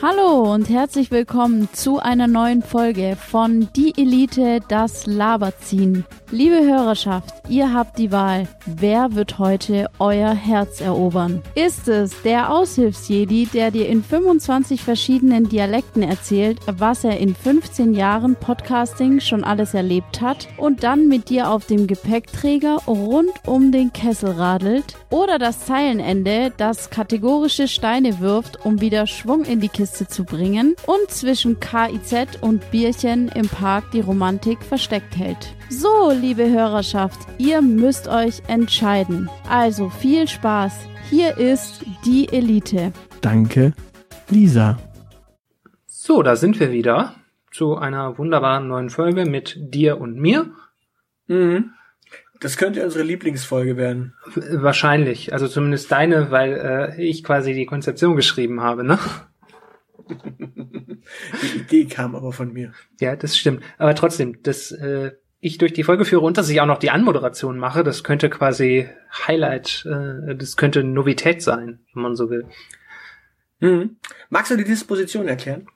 Hallo und herzlich willkommen zu einer neuen Folge von Die Elite, das Laberziehen. Liebe Hörerschaft, ihr habt die Wahl. Wer wird heute euer Herz erobern? Ist es der Aushilfsjedi, der dir in 25 verschiedenen Dialekten erzählt, was er in 15 Jahren Podcasting schon alles erlebt hat und dann mit dir auf dem Gepäckträger rund um den Kessel radelt? Oder das Zeilenende, das kategorische Steine wirft, um wieder Schwung in die Kiste zu bringen und zwischen KIZ und Bierchen im Park die Romantik versteckt hält? So, liebe Hörerschaft, ihr müsst euch entscheiden. Also viel Spaß. Hier ist die Elite. Danke, Lisa. So, da sind wir wieder zu einer wunderbaren neuen Folge mit dir und mir. Mhm. Das könnte unsere Lieblingsfolge werden. Wahrscheinlich, also zumindest deine, weil äh, ich quasi die Konzeption geschrieben habe, ne? Die Idee kam aber von mir. Ja, das stimmt. Aber trotzdem, das äh, ich durch die Folge führe und dass ich auch noch die Anmoderation mache, das könnte quasi Highlight, äh, das könnte Novität sein, wenn man so will. Mhm. Magst du die Disposition erklären?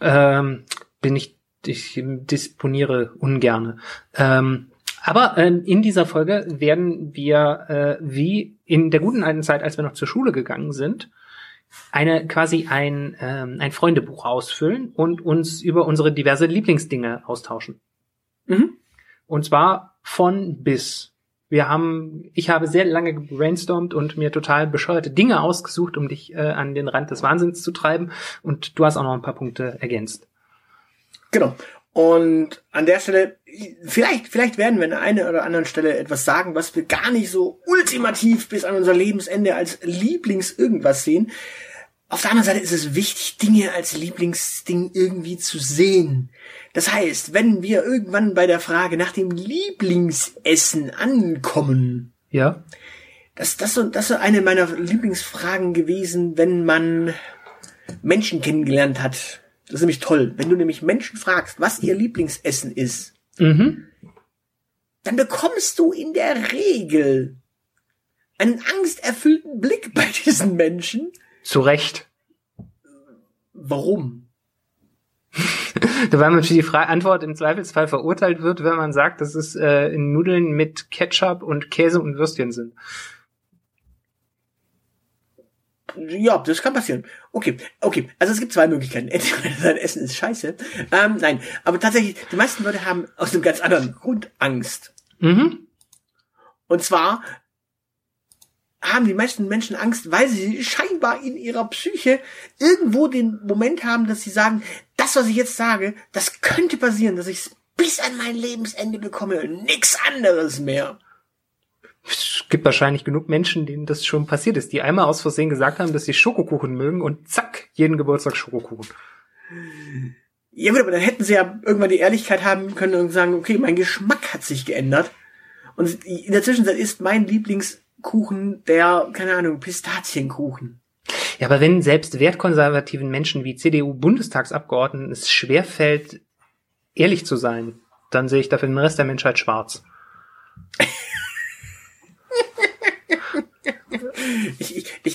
Ähm, bin ich, ich disponiere ungerne. Ähm, aber ähm, in dieser Folge werden wir, äh, wie in der guten alten Zeit, als wir noch zur Schule gegangen sind, eine quasi ein, ähm, ein Freundebuch ausfüllen und uns über unsere diverse Lieblingsdinge austauschen. Mhm. Und zwar von bis. Wir haben, ich habe sehr lange gebrainstormt und mir total bescheuerte Dinge ausgesucht, um dich äh, an den Rand des Wahnsinns zu treiben. Und du hast auch noch ein paar Punkte ergänzt. Genau. Und an der Stelle, vielleicht, vielleicht werden wir an einer oder anderen Stelle etwas sagen, was wir gar nicht so ultimativ bis an unser Lebensende als Lieblings irgendwas sehen. Auf der anderen Seite ist es wichtig, Dinge als Lieblingsding irgendwie zu sehen. Das heißt, wenn wir irgendwann bei der Frage nach dem Lieblingsessen ankommen, Ja. das, das, so- das ist eine meiner Lieblingsfragen gewesen, wenn man Menschen kennengelernt hat. Das ist nämlich toll. Wenn du nämlich Menschen fragst, was ihr Lieblingsessen ist, Mhm. dann bekommst du in der Regel einen angsterfüllten Blick bei diesen Menschen. Zu Recht. Warum? Weil man für die Fra Antwort im Zweifelsfall verurteilt wird, wenn man sagt, dass es äh, in Nudeln mit Ketchup und Käse und Würstchen sind. Ja, das kann passieren. Okay, okay. Also es gibt zwei Möglichkeiten. Entweder sein Essen ist scheiße. Ähm, nein, aber tatsächlich, die meisten Leute haben aus einem ganz anderen Grund Angst. Mhm. Und zwar haben die meisten Menschen Angst, weil sie scheinbar in ihrer Psyche irgendwo den Moment haben, dass sie sagen, das, was ich jetzt sage, das könnte passieren, dass ich es bis an mein Lebensende bekomme und nix anderes mehr. Es gibt wahrscheinlich genug Menschen, denen das schon passiert ist, die einmal aus Versehen gesagt haben, dass sie Schokokuchen mögen und zack, jeden Geburtstag Schokokuchen. Ja gut, aber dann hätten sie ja irgendwann die Ehrlichkeit haben können und sagen, okay, mein Geschmack hat sich geändert. Und in der Zwischenzeit ist mein Lieblingskuchen der, keine Ahnung, Pistazienkuchen. Ja, aber wenn selbst wertkonservativen Menschen wie CDU-Bundestagsabgeordneten es schwerfällt, ehrlich zu sein, dann sehe ich dafür den Rest der Menschheit schwarz.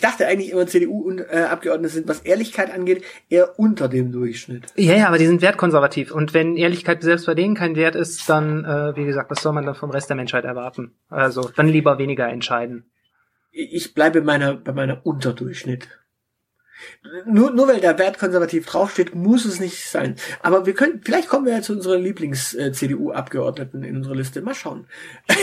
Ich, dachte eigentlich immer, CDU-Abgeordnete sind, was Ehrlichkeit angeht, eher unter dem Durchschnitt. Ja, ja, aber die sind wertkonservativ. Und wenn Ehrlichkeit selbst bei denen kein Wert ist, dann, äh, wie gesagt, was soll man dann vom Rest der Menschheit erwarten? Also, dann lieber weniger entscheiden. Ich bleibe meiner, bei meiner Unterdurchschnitt. Nur, nur weil da Wert konservativ draufsteht, muss es nicht sein. Aber wir können, vielleicht kommen wir ja zu unserer Lieblings-CDU-Abgeordneten in unserer Liste. Mal schauen.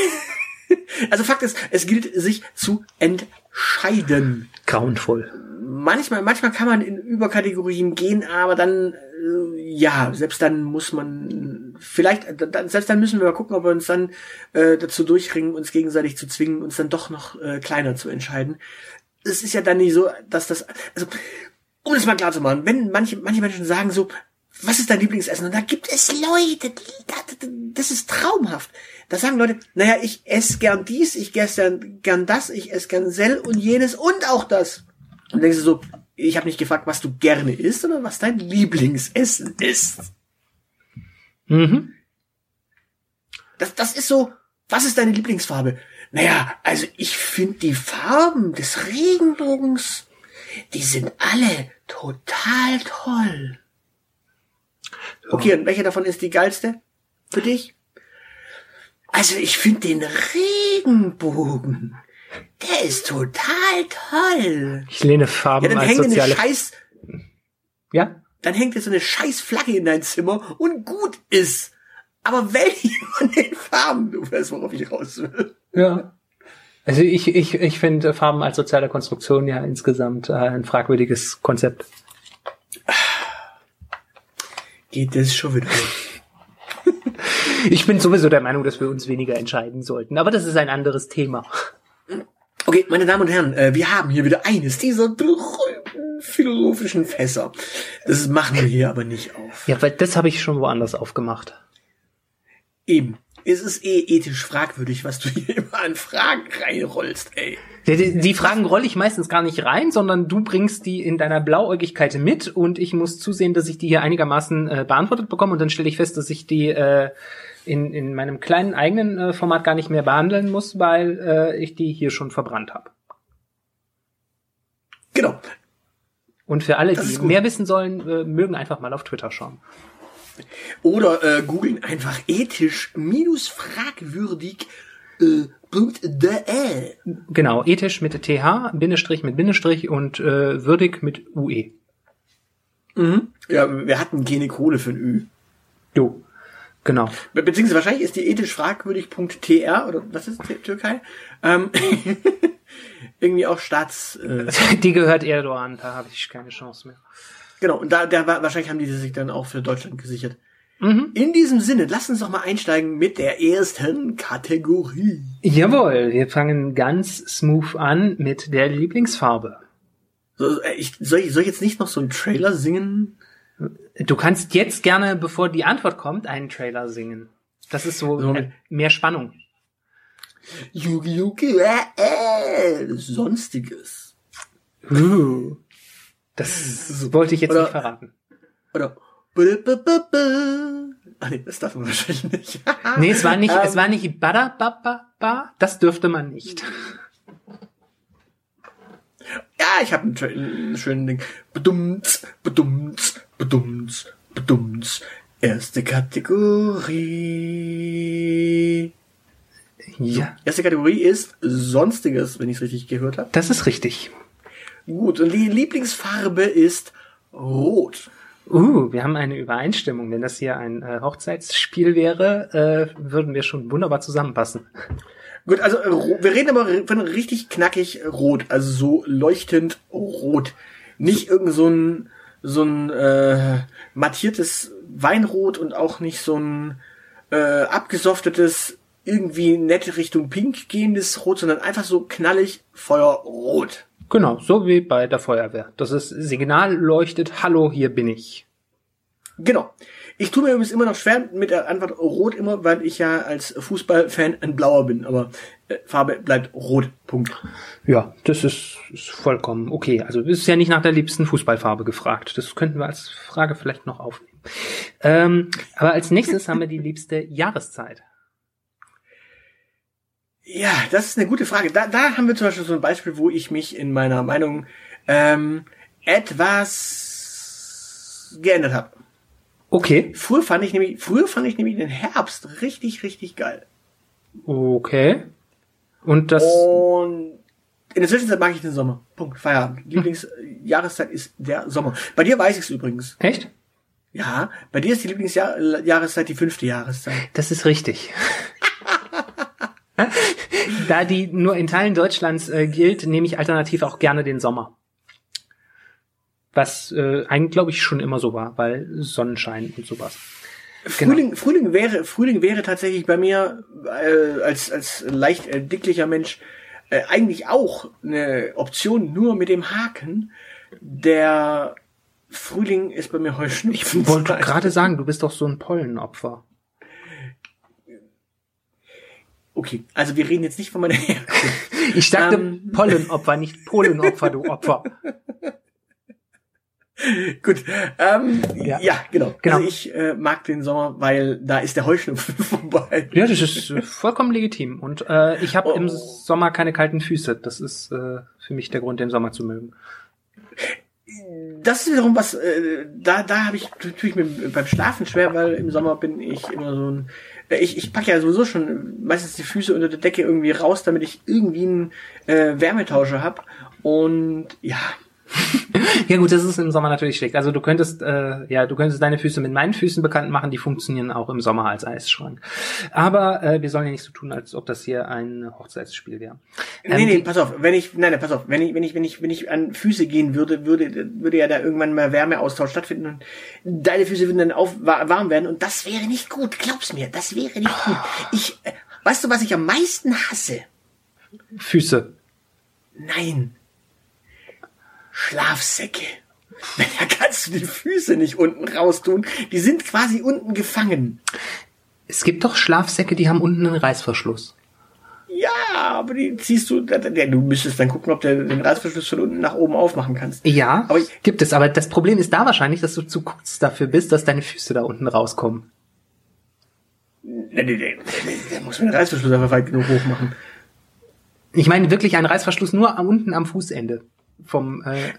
also Fakt ist, es gilt sich zu entscheiden. Grauenvoll. Manchmal, manchmal kann man in Überkategorien gehen, aber dann, äh, ja, selbst dann muss man, vielleicht, selbst dann müssen wir mal gucken, ob wir uns dann äh, dazu durchringen, uns gegenseitig zu zwingen, uns dann doch noch äh, kleiner zu entscheiden. Es ist ja dann nicht so, dass das, also, um das mal klar zu machen, wenn manche, manche Menschen sagen so, was ist dein Lieblingsessen? Und da gibt es Leute, die- das ist traumhaft. Da sagen Leute, naja, ich esse gern dies, ich esse gern, gern das, ich esse gern Sell und jenes und auch das. Und denkst du so, ich habe nicht gefragt, was du gerne isst, sondern was dein Lieblingsessen ist. Mhm. Das, das ist so, was ist deine Lieblingsfarbe? Naja, also ich finde die Farben des Regenbogens, die sind alle total toll. Okay, und welche davon ist die geilste für dich? Also ich finde den Regenbogen. Der ist total toll. Ich lehne Farben Ja, dann als hängt eine soziale. scheiß, Ja? dann hängt jetzt so eine scheiß Flagge in dein Zimmer und gut ist. Aber welche von den Farben? Du weißt, worauf ich raus will. Ja. Also ich, ich, ich finde Farben als soziale Konstruktion ja insgesamt äh, ein fragwürdiges Konzept. Geht das schon wieder? Ich bin sowieso der Meinung, dass wir uns weniger entscheiden sollten. Aber das ist ein anderes Thema. Okay, meine Damen und Herren, äh, wir haben hier wieder eines dieser berühmten philosophischen Fässer. Das machen wir hier aber nicht auf. Ja, weil das habe ich schon woanders aufgemacht. Eben. Es ist eh ethisch fragwürdig, was du hier immer an Fragen reinrollst, ey. Die, die, Fragen rolle ich meistens gar nicht rein, sondern du bringst die in deiner Blauäugigkeit mit und ich muss zusehen, dass ich die hier einigermaßen äh, beantwortet bekomme und dann stelle ich fest, dass ich die äh, in, in meinem kleinen eigenen äh, Format gar nicht mehr behandeln muss, weil äh, ich die hier schon verbrannt habe. Genau. Und für alle, Das die mehr wissen sollen, äh, mögen einfach mal auf Twitter schauen. Oder äh, googeln einfach ethisch minus fragwürdig äh, .de. Genau, ethisch mit TH, Bindestrich mit Bindestrich und äh, würdig mit UE. Mhm. Ja, wir hatten keine Kohle für ein Ü. Du. Genau. Be beziehungsweise wahrscheinlich ist die ethisch fragwürdig.tr oder was ist Tür- Türkei? Ähm, irgendwie auch Staats. Äh, Die gehört Erdogan, da habe ich keine Chance mehr. genau, und da, da wahrscheinlich haben die sich dann auch für Deutschland gesichert. Mhm. In diesem Sinne, lass uns doch mal einsteigen mit der ersten Kategorie. Jawohl, wir fangen ganz smooth an mit der Lieblingsfarbe. So, äh, ich, soll, ich, soll ich jetzt nicht noch so einen Trailer singen? Du kannst jetzt gerne, bevor die Antwort kommt, einen Trailer singen. Das ist so So äh, mehr Spannung. Yu-Gi-Oh! Äh, äh, Sonstiges. Uh. Das wollte ich jetzt Oder- nicht verraten. Oder. Ah nee, das darf man wahrscheinlich nicht. Nee, es war nicht, Ähm, es war nicht Bada ba ba ba. Das dürfte man nicht. Ja, ich habe einen, schönen Ding. Bedumms, bedumms, bedumms, bedumms. Erste Kategorie. Ja, Erste Kategorie ist Sonstiges, wenn ich es richtig gehört habe. das ist richtig. Gut, und die Lieblingsfarbe ist Rot. Uh, wir haben eine Übereinstimmung. Wenn das hier ein äh, Hochzeitsspiel wäre, äh, würden wir schon wunderbar zusammenpassen. Gut, also äh, wir reden aber von richtig knackig rot, also so leuchtend rot. Nicht irgend so ein so ein äh, mattiertes Weinrot und auch nicht so ein äh, abgesoftetes irgendwie nett Richtung Pink gehendes Rot, sondern einfach so knallig Feuerrot. Genau, so wie bei der Feuerwehr. Das ist Signal leuchtet, hallo, hier bin ich. Genau. Ich tue mir übrigens immer noch schwer mit der Antwort Rot immer, weil ich ja als Fußballfan ein Blauer bin, aber äh, Farbe bleibt Rot. Punkt. Ja, das ist, ist vollkommen okay. Also es ist ja nicht nach der liebsten Fußballfarbe gefragt. Das könnten wir als Frage vielleicht noch aufnehmen. Ähm, aber als nächstes haben wir die liebste Jahreszeit. Ja, das ist eine gute Frage. Da, da haben wir zum Beispiel so ein Beispiel, wo ich mich in meiner Meinung ähm, etwas geändert habe. Okay, Früher fand ich nämlich, früher fand ich nämlich den Herbst richtig, richtig geil. okay. Und das, Und in der Zwischenzeit mag ich den Sommer. Punkt. Feierabend. Lieblingsjahreszeit ist der Sommer. Bei dir weiß ich es übrigens. echt? Ja, bei dir ist die Lieblingsjahreszeit die fünfte Jahreszeit. Das ist richtig. Da die nur in Teilen Deutschlands äh, gilt, nehme ich alternativ auch gerne den Sommer. Was äh, eigentlich, glaube ich, schon immer so war, weil Sonnenschein und sowas. Genau. Frühling, Frühling wäre, Frühling wäre tatsächlich bei mir äh, als als leicht dicklicher Mensch äh, eigentlich auch eine Option, nur mit dem Haken. Der Frühling ist bei mir Heuschnupfen. Ich wollte gerade sagen, du bist doch so ein Pollenopfer. Okay, also wir reden jetzt nicht von meiner Herkunft. Ich sagte Ähm. Pollenopfer, nicht Polenopfer, du Opfer. Gut, ähm, Ja. ja. genau. Genau. Also ich äh, mag den Sommer, weil da ist der Heuschnupfen vorbei. Ja, das ist äh, vollkommen legitim. Und äh, ich habe Oh. im Sommer keine kalten Füße. Das ist äh, für mich der Grund, den Sommer zu mögen. Das ist wiederum was, äh, da, da habe ich natürlich mit, beim Schlafen schwer, weil im Sommer bin ich immer so ein, ich, ich packe ja sowieso schon meistens die Füße unter der Decke irgendwie raus, damit ich irgendwie einen äh, Wärmetauscher hab. Und ja, ja gut, das ist im Sommer natürlich schlecht. Also du könntest, äh, ja, du könntest deine Füße mit meinen Füßen bekannt machen, die funktionieren auch im Sommer als Eisschrank. Aber äh, wir sollen ja nicht so tun, als ob das hier ein Hochzeitsspiel wäre. Ähm, nee, nee, pass auf, wenn ich, nein, nein, pass auf, wenn ich, wenn ich, wenn ich, wenn ich an Füße gehen würde, würde, würde ja da irgendwann mal Wärmeaustausch stattfinden und deine Füße würden dann auf, warm werden und das wäre nicht gut, glaub's mir, das wäre nicht gut. Ich, äh, weißt du, was ich am meisten hasse? Füße. Nein. Schlafsäcke. Da kannst du die Füße nicht unten raus tun. Die sind quasi unten gefangen. Es gibt doch Schlafsäcke, die haben unten einen Reißverschluss. Ja, aber die ziehst du, du müsstest dann gucken, ob du den Reißverschluss von unten nach oben aufmachen kannst. Ja, aber ich, gibt es. Aber das Problem ist da wahrscheinlich, dass du zu kurz dafür bist, dass deine Füße da unten rauskommen. Nee, nee, nee, Da muss man den Reißverschluss einfach weit genug hoch machen. Ich meine wirklich einen Reißverschluss nur unten am Fußende vom äh,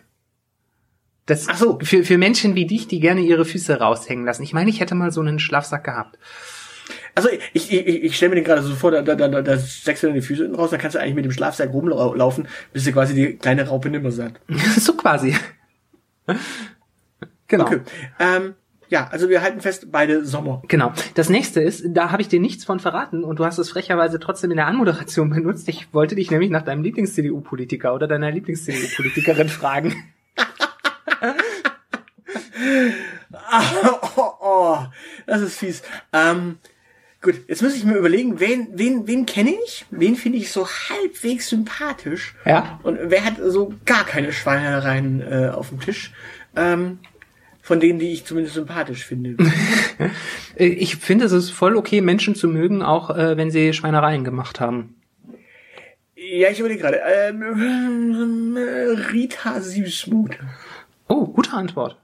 das Ach so. für, für Menschen wie dich, die gerne ihre Füße raushängen lassen. Ich meine, ich hätte mal so einen Schlafsack gehabt. Also ich, ich, ich stelle mir den gerade so vor, da, da, da, da steckst du dann die Füße hinten raus, dann kannst du eigentlich mit dem Schlafsack rumlaufen, bis du quasi die kleine Raupe nimmer seid. so quasi. genau. Okay. Ähm, ja, also wir halten fest, beide Sommer. Genau. Das nächste ist, da habe ich dir nichts von verraten und du hast es frecherweise trotzdem in der Anmoderation benutzt. Ich wollte dich nämlich nach deinem Lieblings-CDU-Politiker oder deiner Lieblings-CDU-Politikerin fragen. oh, oh, oh, das ist fies. Ähm, gut, jetzt muss ich mir überlegen, wen, wen, wen kenne ich? Wen finde ich so halbwegs sympathisch? Ja. Und wer hat so gar keine Schweinereien äh, auf dem Tisch? Ähm, von denen, die ich zumindest sympathisch finde. ich finde, es ist voll okay, Menschen zu mögen, auch äh, wenn sie Schweinereien gemacht haben. Ja, ich überlege gerade. Ähm, Rita Süßmut. Oh, gute Antwort.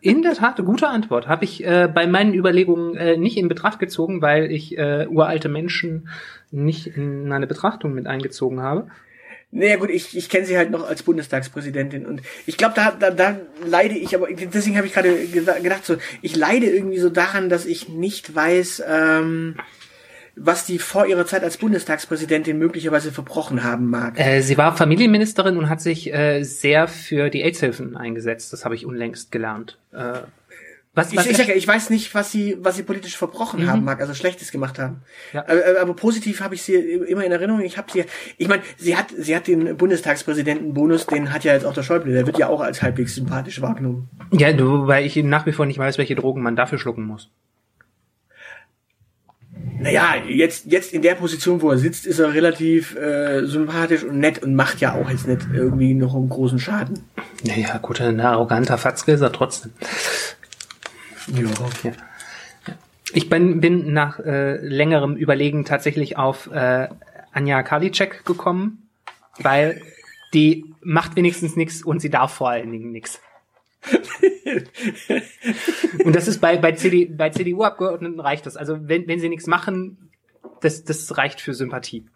In der Tat, gute Antwort. Habe ich äh, bei meinen Überlegungen äh, nicht in Betracht gezogen, weil ich äh, uralte Menschen nicht in meine Betrachtung mit eingezogen habe. Naja gut, ich, ich kenne sie halt noch als Bundestagspräsidentin und ich glaube, da, da, da leide ich, aber deswegen habe ich gerade gedacht, so, ich leide irgendwie so daran, dass ich nicht weiß, ähm, was die vor ihrer Zeit als Bundestagspräsidentin möglicherweise verbrochen haben mag. Äh, sie war Familienministerin und hat sich äh, sehr für die AIDS-Hilfen eingesetzt. Das habe ich unlängst gelernt. Äh, was, was ich, ich, ich weiß nicht, was sie, was sie politisch verbrochen mhm. haben mag, also Schlechtes gemacht haben. Ja. Aber, aber positiv habe ich sie immer in Erinnerung. Ich habe sie, ich meine, sie hat, sie hat den Bundestagspräsidenten-Bonus, den hat ja jetzt auch der Schäuble. Der wird ja auch als halbwegs sympathisch wahrgenommen. Ja, weil ich nach wie vor nicht weiß, welche Drogen man dafür schlucken muss. Naja, jetzt, jetzt in der Position, wo er sitzt, ist er relativ äh, sympathisch und nett und macht ja auch jetzt nicht irgendwie noch einen großen Schaden. Naja, gut, ein arroganter Fatzke ist er trotzdem. Ja. ja. Ich bin, bin nach äh, längerem Überlegen tatsächlich auf äh, Anja Karliczek gekommen, weil die macht wenigstens nichts und sie darf vor allen Dingen nichts. und das ist bei, bei, CD, bei CDU-Abgeordneten reicht das. Also wenn, wenn sie nichts machen, das, das reicht für Sympathie.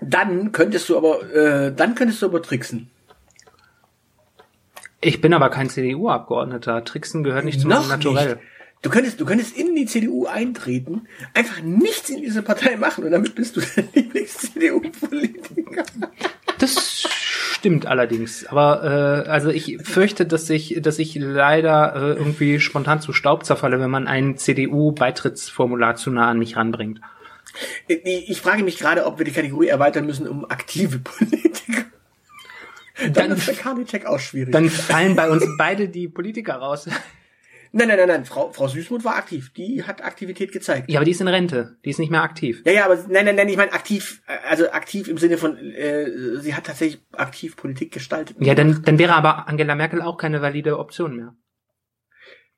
Dann könntest du aber, äh, dann könntest du aber tricksen. Ich bin aber kein CDU-Abgeordneter. Tricksen gehört nicht zum Naturell. Du könntest, du könntest in die CDU eintreten, einfach nichts in diese Partei machen und damit bist du der Lieblings-CDU-Politiker. Das stimmt allerdings. Aber äh, also ich fürchte, dass ich, dass ich leider äh, irgendwie spontan zu Staub zerfalle, wenn man ein CDU-Beitrittsformular zu nah an mich ranbringt. Ich frage mich gerade, ob wir die Kategorie erweitern müssen um aktive Politiker. Dann, dann ist der Karliczek auch schwierig. Dann fallen bei uns beide die Politiker raus. Nein, nein, nein, nein. Frau, Frau Süßmuth war aktiv. Die hat Aktivität gezeigt. Ja, aber die ist in Rente. Die ist nicht mehr aktiv. Ja, ja, aber nein, nein, nein. Ich meine aktiv, also aktiv im Sinne von, äh, sie hat tatsächlich aktiv Politik gestaltet. Ja, dann, dann wäre aber Angela Merkel auch keine valide Option mehr.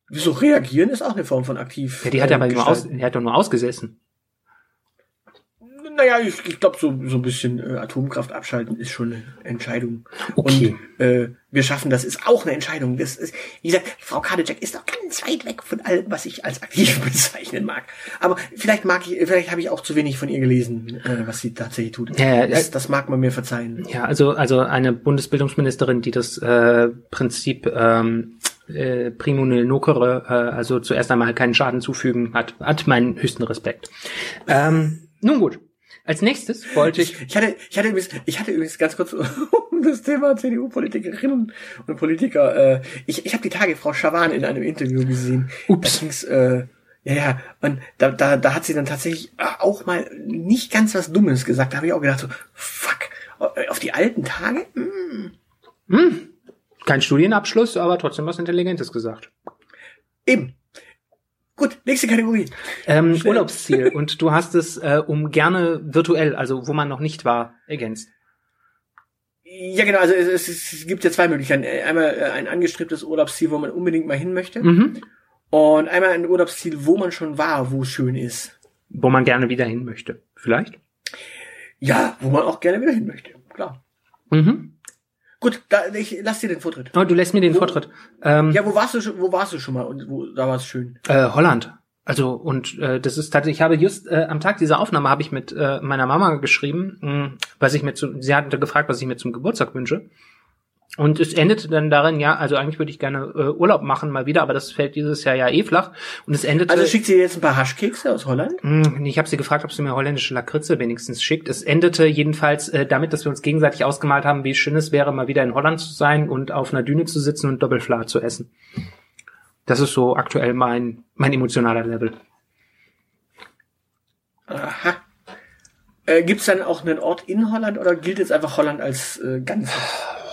Wieso reagieren ist auch eine Form von aktiv. Ja, die hat ja aber nur aus, die hat doch nur ausgesessen. Naja, ich, ich glaube, so, so ein bisschen äh, Atomkraft abschalten ist schon eine Entscheidung. Okay. Und äh, wir schaffen das ist auch eine Entscheidung. Das ist, wie gesagt, Frau Kadecek ist doch ganz weit weg von allem, was ich als aktiv bezeichnen mag. Aber vielleicht mag ich, vielleicht habe ich auch zu wenig von ihr gelesen, äh, was sie tatsächlich tut. Ja, das, das mag man mir verzeihen. Ja, also also eine Bundesbildungsministerin, die das äh, Prinzip ähm, äh, primo nil nocere, äh, also zuerst einmal keinen Schaden zufügen, hat, hat meinen höchsten Respekt. Ähm, nun gut. Als nächstes wollte ich. Ich hatte, ich hatte übrigens, ich hatte übrigens ganz kurz um das Thema CDU-Politikerinnen und Politiker. Äh, ich ich habe die Tage Frau Schawan in einem Interview gesehen. Ups. Da ging's, äh, ja, ja, und da, da, da hat sie dann tatsächlich auch mal nicht ganz was Dummes gesagt. Da habe ich auch gedacht so, fuck, auf die alten Tage? Mm. Kein Studienabschluss, aber trotzdem was Intelligentes gesagt. Eben. Gut, nächste Kategorie. Ähm, Urlaubsziel. Und du hast es äh, um gerne virtuell, also wo man noch nicht war, ergänzt. Ja, genau, also es, es, gibt ja zwei Möglichkeiten. Einmal äh, ein angestrebtes Urlaubsziel, wo man unbedingt mal hin möchte. Mhm. Und einmal ein Urlaubsziel, wo man schon war, wo es schön ist. Wo man gerne wieder hin möchte. Vielleicht? Ja, wo man auch gerne wieder hin möchte. Klar. Mhm. Gut, da, ich lass dir den Vortritt. Oh, du lässt mir den Wo- Vortritt. Ähm, Ja, wo warst du schon, wo warst du schon mal und wo, da war es schön? äh, Holland. Also und äh, das ist tatsächlich, ich habe just äh, am Tag dieser Aufnahme habe ich mit äh, meiner Mama geschrieben, mh, was ich mir zu, sie hatte gefragt, was ich mir zum Geburtstag wünsche. Und es endete dann darin, ja, also eigentlich würde ich gerne äh, Urlaub machen mal wieder, aber das fällt dieses Jahr ja eh flach. Und es endete. Also schickt sie jetzt ein paar Haschkekse aus Holland? Hm, Ich habe sie gefragt, ob sie mir holländische Lakritze wenigstens schickt. Es endete jedenfalls äh, damit, dass wir uns gegenseitig ausgemalt haben, wie schön es wäre, mal wieder in Holland zu sein und auf einer Düne zu sitzen und Doppelfla zu essen. Das ist so aktuell mein, mein emotionaler Level. Aha. Äh, gibt's dann auch einen Ort in Holland oder gilt jetzt einfach Holland als äh, Ganzes?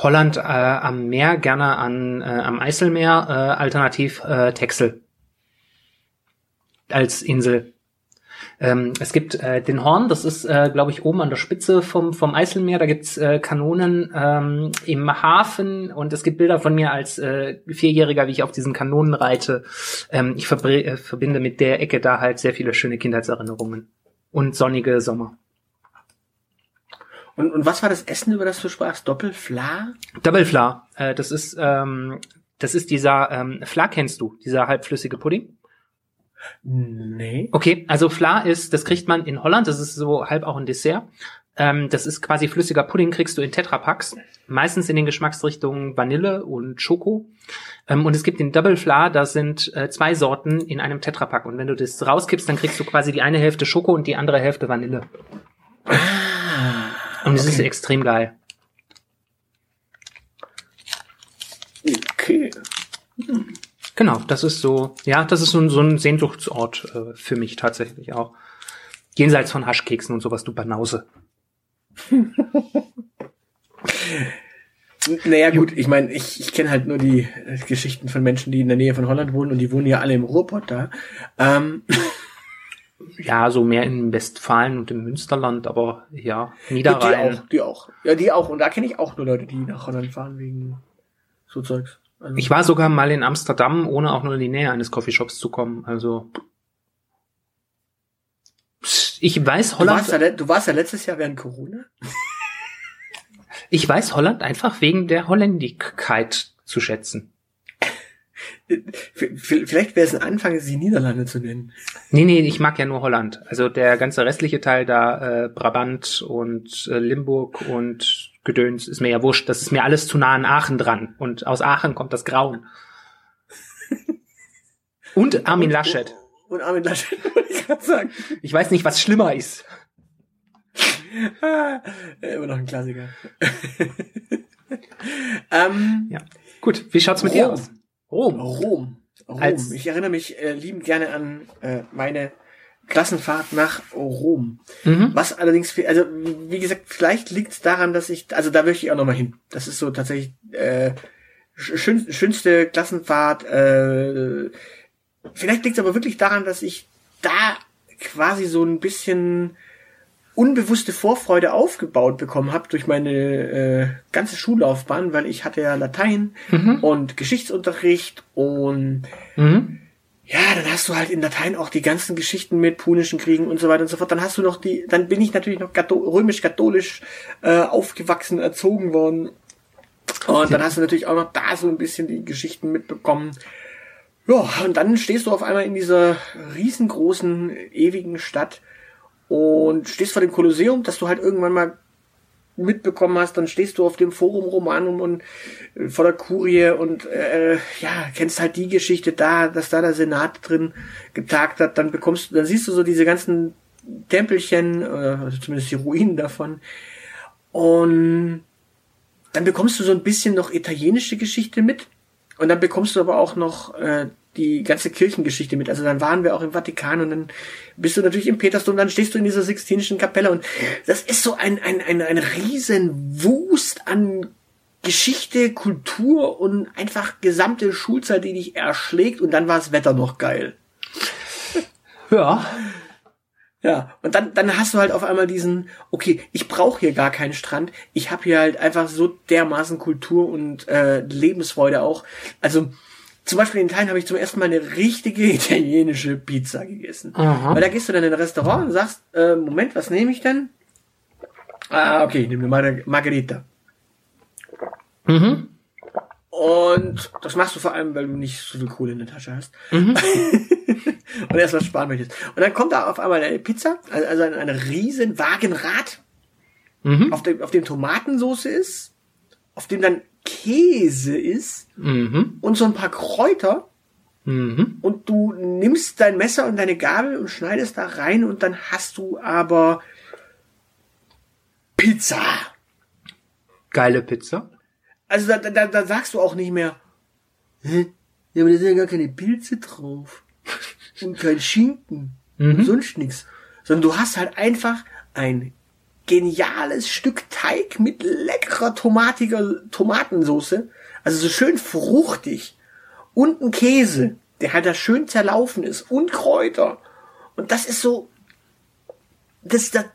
Holland äh, am Meer, gerne an, äh, am Eiselmeer, äh, alternativ äh, Texel als Insel. Ähm, es gibt äh, den Horn, das ist, äh, glaube ich, oben an der Spitze vom, vom Eiselmeer. Da gibt's äh, Kanonen ähm, im Hafen und es gibt Bilder von mir als äh, Vierjähriger, wie ich auf diesen Kanonen reite. Ähm, ich äh, verbinde mit der Ecke da halt sehr viele schöne Kindheitserinnerungen und sonnige Sommer. Und, und was war das Essen, über das du sprachst? Doppelfla? Double Fla, äh, das ist ähm, das ist dieser ähm, Fla kennst du, dieser halbflüssige Pudding. Nee. Okay, also Fla ist, das kriegt man in Holland, das ist so halb auch ein Dessert. Ähm, das ist quasi flüssiger Pudding, kriegst du in Tetrapacks, meistens in den Geschmacksrichtungen Vanille und Schoko. Ähm, und es gibt den Double Fla, da sind äh, zwei Sorten in einem Tetrapack. Und wenn du das rauskippst, dann kriegst du quasi die eine Hälfte Schoko und die andere Hälfte Vanille. Und es ist extrem geil. Okay. Genau, das ist so, ja, das ist so ein, so ein Sehnsuchtsort äh, für mich tatsächlich auch. Jenseits von Haschkeksen und sowas, du Banause. Naja, gut, ich meine, ich, ich kenne halt nur die äh, Geschichten von Menschen, die in der Nähe von Holland wohnen und die wohnen ja alle im Ruhrpott da. Ähm, Ja, so mehr in Westfalen und im Münsterland, aber ja, die Niederrhein. auch, die auch. Ja, die auch. Und da kenne ich auch nur Leute, die nach Holland fahren wegen so Zeugs. Also, Ich war sogar mal in Amsterdam, ohne auch nur in die Nähe eines Coffeeshops zu kommen. Also ich weiß du, warst ja, Holland, du warst ja letztes Jahr während Corona. ich weiß Holland einfach wegen der Holländigkeit zu schätzen. Vielleicht wäre es ein Anfang, sie Niederlande zu nennen. Nee, nee, ich mag ja nur Holland. Also der ganze restliche Teil da, äh, Brabant und äh, Limburg und Gedöns, ist mir ja wurscht. Das ist mir alles zu nah an Aachen dran. Und aus Aachen kommt das Grauen. Und Armin Laschet. Und Armin Laschet, wollte ich gerade sagen. Ich weiß nicht, was schlimmer ist. Ah, immer noch ein Klassiker. ähm, Ja. Gut, wie schaut's mit dir Rom. aus? Rom. Rom. Rom. Als- ich erinnere mich äh, liebend gerne an äh, meine Klassenfahrt nach Rom. Mhm. Was allerdings, also wie gesagt, vielleicht liegt es daran, dass ich, also da möchte ich auch nochmal hin. Das ist so tatsächlich äh, schön, schönste Klassenfahrt. Äh, vielleicht liegt es aber wirklich daran, dass ich da quasi so ein bisschen unbewusste Vorfreude aufgebaut bekommen habe durch meine äh, ganze Schullaufbahn, weil ich hatte ja Latein und Geschichtsunterricht und Mhm. ja, dann hast du halt in Latein auch die ganzen Geschichten mit punischen Kriegen und so weiter und so fort. Dann hast du noch die, dann bin ich natürlich noch römisch-katholisch äh, aufgewachsen, erzogen worden. Und dann hast du natürlich auch noch da so ein bisschen die Geschichten mitbekommen. Ja, und dann stehst du auf einmal in dieser riesengroßen, ewigen Stadt und stehst vor dem Kolosseum, dass du halt irgendwann mal mitbekommen hast, dann stehst du auf dem Forum Romanum und äh, vor der Kurie und äh, ja, kennst halt die Geschichte da, dass da der Senat drin getagt hat, dann bekommst du, dann siehst du so diese ganzen Tempelchen, äh, also zumindest die Ruinen davon. Und dann bekommst du so ein bisschen noch italienische Geschichte mit. Und dann bekommst du aber auch noch äh, die ganze Kirchengeschichte mit. Also dann waren wir auch im Vatikan und dann bist du natürlich im Petersdom, dann stehst du in dieser Sixtinischen Kapelle und das ist so ein, ein, ein, ein riesen Wust an Geschichte, Kultur und einfach gesamte Schulzeit, die dich erschlägt und dann war das Wetter noch geil. Ja. Ja, und dann, dann hast du halt auf einmal diesen, okay, ich brauche hier gar keinen Strand, ich habe hier halt einfach so dermaßen Kultur und äh, Lebensfreude auch. Also zum Beispiel in Italien habe ich zum ersten Mal eine richtige italienische Pizza gegessen. Aha. Weil da gehst du dann in ein Restaurant und sagst, äh, Moment, was nehme ich denn? Ah, okay, ich nehme eine Margarita. Mhm. Und das machst du vor allem, weil du nicht so viel Kohle in der Tasche hast. Mhm. und erst was sparen möchtest. Und dann kommt da auf einmal eine Pizza, also ein, ein riesen Wagenrad, mhm. auf, dem, auf dem Tomatensauce ist, auf dem dann Käse ist mhm. und so ein paar Kräuter. Mhm. Und du nimmst dein Messer und deine Gabel und schneidest da rein und dann hast du aber Pizza. Geile Pizza. Also da, da, da sagst du auch nicht mehr, hä? Ja, aber da sind ja gar keine Pilze drauf. Und kein Schinken. Mhm. Und sonst nichts. Sondern du hast halt einfach ein geniales Stück Teig mit leckerer tomatiger Tomatensauce. Also so schön fruchtig. Und ein Käse, der halt da schön zerlaufen ist. Und Kräuter. Und das ist so, das, das,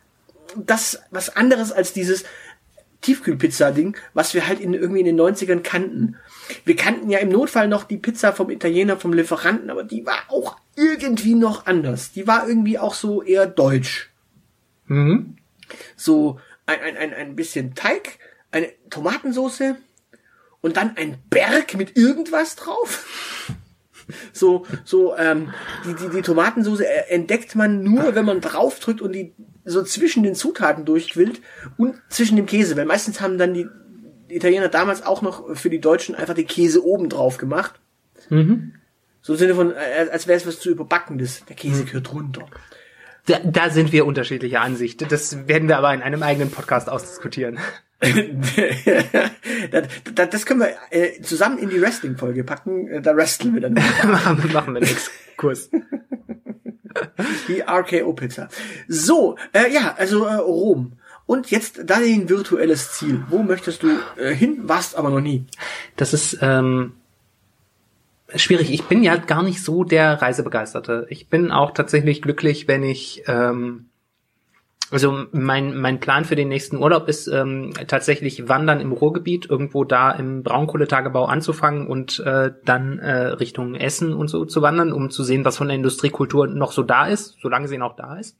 das was anderes als dieses Tiefkühlpizza-Ding, was wir halt in, irgendwie in den 90ern kannten. Wir kannten ja im Notfall noch die Pizza vom Italiener, vom Lieferanten, aber die war auch irgendwie noch anders. Die war irgendwie auch so eher deutsch. Mhm. So ein, ein, ein, ein bisschen Teig, eine Tomatensauce und dann ein Berg mit irgendwas drauf. So, so, ähm, die, die, die Tomatensauce entdeckt man nur, wenn man draufdrückt und die so zwischen den Zutaten durchquillt und zwischen dem Käse, weil meistens haben dann die Italiener damals auch noch für die Deutschen einfach den Käse oben drauf gemacht. Mhm. So im Sinne von, äh, als wäre es was zu überbackendes. Der Käse mhm. gehört runter. Da, da sind wir unterschiedlicher Ansicht. Das werden wir aber in einem eigenen Podcast ausdiskutieren. das, das, das können wir äh, zusammen in die Wrestling-Folge packen. Äh, da wresteln wir dann. machen wir nix. Kurs. die RKO-Pizza. So, äh, ja, also äh, Rom. Und jetzt dein virtuelles Ziel. Wo möchtest du äh, hin, warst aber noch nie? Das ist ähm, schwierig. Ich bin ja gar nicht so der Reisebegeisterte. Ich bin auch tatsächlich glücklich, wenn ich ähm, also mein, mein Plan für den nächsten Urlaub ist ähm, tatsächlich Wandern im Ruhrgebiet, irgendwo da im Braunkohletagebau anzufangen und äh, dann äh, Richtung Essen und so zu wandern, um zu sehen, was von der Industriekultur noch so da ist, solange sie noch da ist.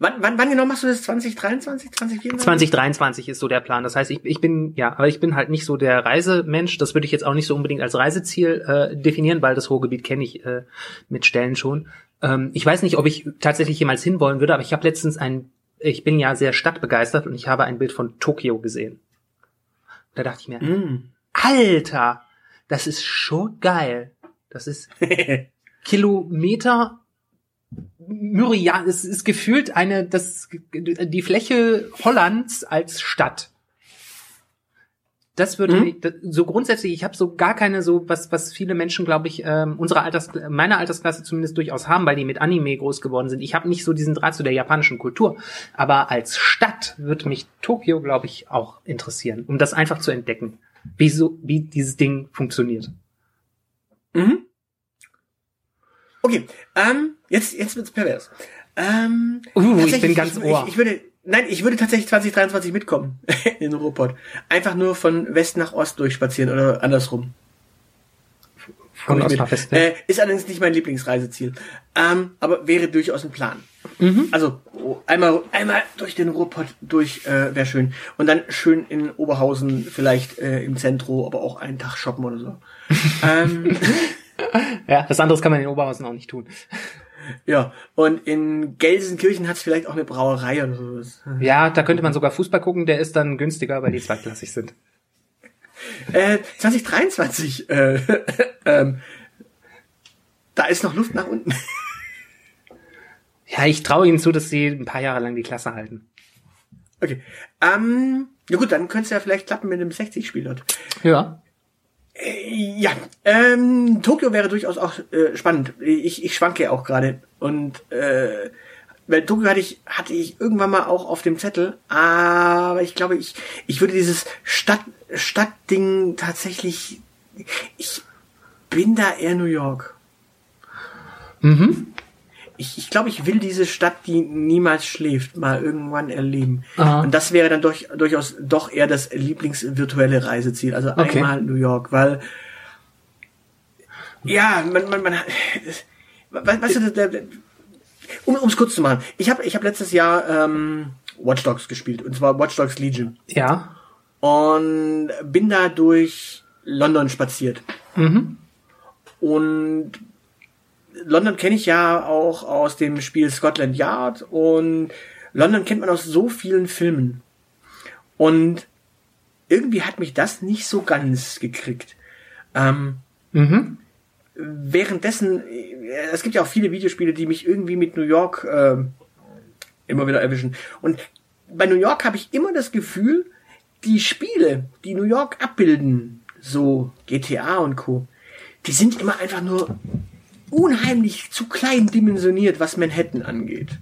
Wann, wann, wann genau machst du das? 2023, 2024? 2023 ist so der Plan. Das heißt, ich, ich bin, ja, aber ich bin halt nicht so der Reisemensch. Das würde ich jetzt auch nicht so unbedingt als Reiseziel äh, definieren, weil das Ruhrgebiet kenne ich äh, mit Stellen schon. Ähm, ich weiß nicht, ob ich tatsächlich jemals hinwollen würde, aber ich habe letztens ein, ich bin ja sehr stadtbegeistert und ich habe ein Bild von Tokio gesehen. Da dachte ich mir, mm. Alter, das ist schon geil. Das ist Kilometer Myriad, es ist gefühlt eine, das, die Fläche Hollands als Stadt. Das würde mhm. so grundsätzlich, ich habe so gar keine so, was, was viele Menschen, glaube ich, ähm, unserer Alters, meiner Altersklasse zumindest durchaus haben, weil die mit Anime groß geworden sind. Ich habe nicht so diesen Draht zu der japanischen Kultur. Aber als Stadt würde mich Tokio, glaube ich, auch interessieren, um das einfach zu entdecken, wie so, wie dieses Ding funktioniert. Mhm. Okay, ähm, jetzt, jetzt wird's pervers. Ähm, uh, ich bin ganz ohr. Ich, ich, würde, nein, ich würde tatsächlich 2023 mitkommen in Ruhrpott. Einfach nur von West nach Ost durchspazieren oder andersrum. Ich mit. Osnabrück, ja. Äh, ist allerdings nicht mein Lieblingsreiseziel. Ähm, aber wäre durchaus ein Plan. Also oh, einmal einmal durch den Ruhrpott durch äh, wäre schön. Und dann schön in Oberhausen, vielleicht äh, im Zentrum, aber auch einen Tag shoppen oder so. ähm, Ja, was anderes kann man in Oberhausen auch nicht tun. Ja, und in Gelsenkirchen hat es vielleicht auch eine Brauerei oder sowas. Ja, da könnte man sogar Fußball gucken, der ist dann günstiger, weil die zweitklassig sind. Äh, 2023, äh, ähm, da ist noch Luft nach unten. Ja, ich traue ihnen zu, dass sie ein paar Jahre lang die Klasse halten. Okay. Ähm, ja gut, dann könnte es ja vielleicht klappen mit einem 60-Spiel dort. Ja. Ja, ähm, Tokio wäre durchaus auch äh, spannend. Ich, ich schwanke auch gerade. Und äh, weil Tokio hatte ich, hatte ich irgendwann mal auch auf dem Zettel, aber ich glaube, ich, ich würde dieses Stadt, Stadtding tatsächlich. Ich bin da eher New York. Mhm. Ich, ich glaube, ich will diese Stadt, die niemals schläft, mal irgendwann erleben. Aha. Und das wäre dann durch, durchaus doch eher das Lieblingsvirtuelle Reiseziel. Also Okay. einmal New York, weil ja, man, man, man we- weißt du, der, der, um es kurz zu machen, ich habe ich hab letztes Jahr ähm, Watch Dogs gespielt, und zwar Watch Dogs Legion. Ja. Und bin da durch London spaziert. Mhm. Und London kenne ich ja auch aus dem Spiel Scotland Yard und London kennt man aus so vielen Filmen. Und irgendwie hat mich das nicht so ganz gekriegt. Ähm, Mhm. währenddessen, äh, es gibt ja auch viele Videospiele, die mich irgendwie mit New York ähm, immer wieder erwischen. Und bei New York habe ich immer das Gefühl, die Spiele, die New York abbilden, so GTA und Co., die sind immer einfach nur unheimlich zu klein dimensioniert, was Manhattan angeht.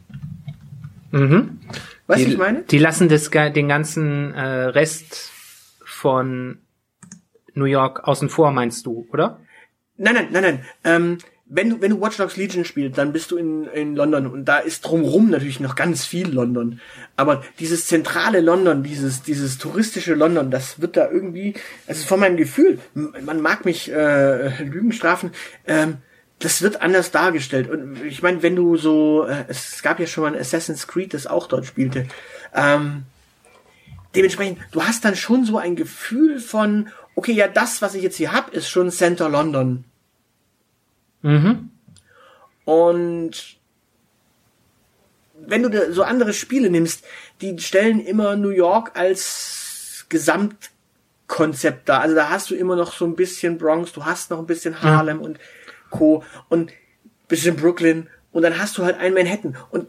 Mhm. Du, die, was ich meine? Die lassen das, den ganzen äh, Rest von New York außen vor, meinst du, oder? Nein, nein, nein, nein. Ähm, wenn du, wenn du Watch Dogs Legion spielst, dann bist du in, in London und da ist drumrum natürlich noch ganz viel London. Aber dieses zentrale London, dieses, dieses touristische London, das wird da irgendwie, also von meinem Gefühl, man mag mich äh, Lügen strafen, ähm, das wird anders dargestellt. Und ich meine, wenn du so, äh, es gab ja schon mal ein Assassin's Creed, das auch dort spielte. Ähm, dementsprechend, du hast dann schon so ein Gefühl von, okay, ja, das, was ich jetzt hier hab, ist schon Center London. Mhm. Und wenn du so andere Spiele nimmst, die stellen immer New York als Gesamtkonzept dar. Also da hast du immer noch so ein bisschen Bronx, du hast noch ein bisschen Harlem und Co. und bisschen Brooklyn und dann hast du halt ein Manhattan. Und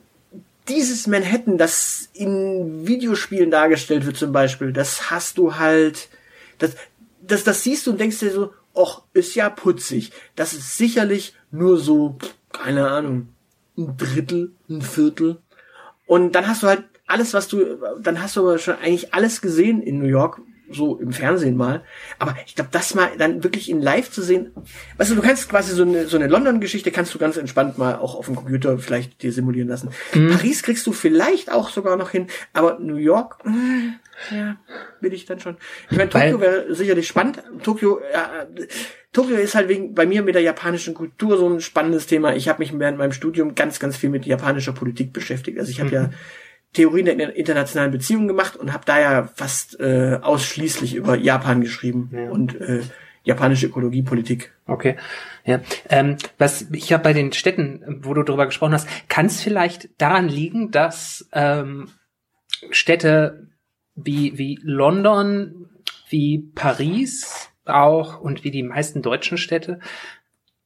dieses Manhattan, das in Videospielen dargestellt wird zum Beispiel, das hast du halt, das, das, das siehst du und denkst dir so, och, ist ja putzig. Das ist sicherlich nur so, keine Ahnung, ein Drittel, ein Viertel. Und dann hast du halt alles, was du, dann hast du aber schon eigentlich alles gesehen in New York, so im Fernsehen mal. Aber ich glaube, das mal dann wirklich in live zu sehen, weißt du, du kannst quasi so eine, so eine London-Geschichte kannst du ganz entspannt mal auch auf dem Computer vielleicht dir simulieren lassen. Paris kriegst du vielleicht auch sogar noch hin, aber New York, äh, ja, will ich dann schon. Ich meine, Tokio wäre sicherlich spannend. Tokio, äh, Tokio ist halt wegen bei mir mit der japanischen Kultur so ein spannendes Thema. Ich habe mich während meinem Studium ganz, ganz viel mit japanischer Politik beschäftigt. Also ich habe ja Theorien der internationalen Beziehungen gemacht und habe da ja fast äh, ausschließlich über Japan geschrieben Ja. und äh, japanische Ökologiepolitik. Okay. Ja. Ähm, was ich ja bei den Städten, wo du drüber gesprochen hast, kann es vielleicht daran liegen, dass ähm, Städte wie, wie London, wie Paris auch und wie die meisten deutschen Städte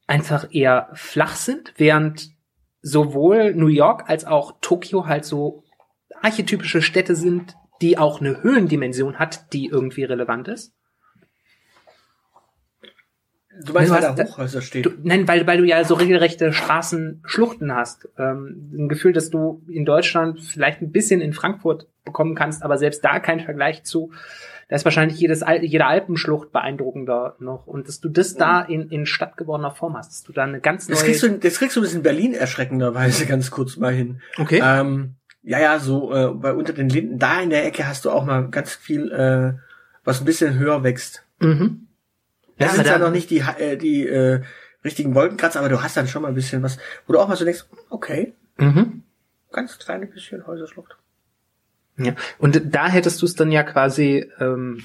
einfach eher flach sind, während sowohl New York als auch Tokio halt so archetypische Städte sind, die auch eine Höhendimension hat, die irgendwie relevant ist. Du meinst, Du weil da Hochhäuser steht? Du, nein, weil, weil du ja so regelrechte Straßenschluchten hast. Ähm, ein Gefühl, dass du in Deutschland vielleicht ein bisschen in Frankfurt bekommen kannst, aber selbst da kein Vergleich zu. Da ist wahrscheinlich jedes, jede Alpenschlucht beeindruckender noch. Und dass du das da in, in stattgewordener Form hast, dass du da eine ganz neue... Das kriegst, du, das kriegst du ein bisschen Berlin erschreckenderweise ganz kurz mal hin. okay. Ähm, ja, ja, so äh, bei unter den Linden, da in der Ecke hast du auch mal ganz viel, äh, was ein bisschen höher wächst. mhm. Das Ja, sind ja da- noch nicht die, äh, die, äh, richtigen Wolkenkratzer, aber du hast dann schon mal ein bisschen was, wo du auch mal so denkst, okay, Mhm. ganz kleine bisschen Häuserschlucht. Ja. Und da hättest du es dann ja quasi ähm,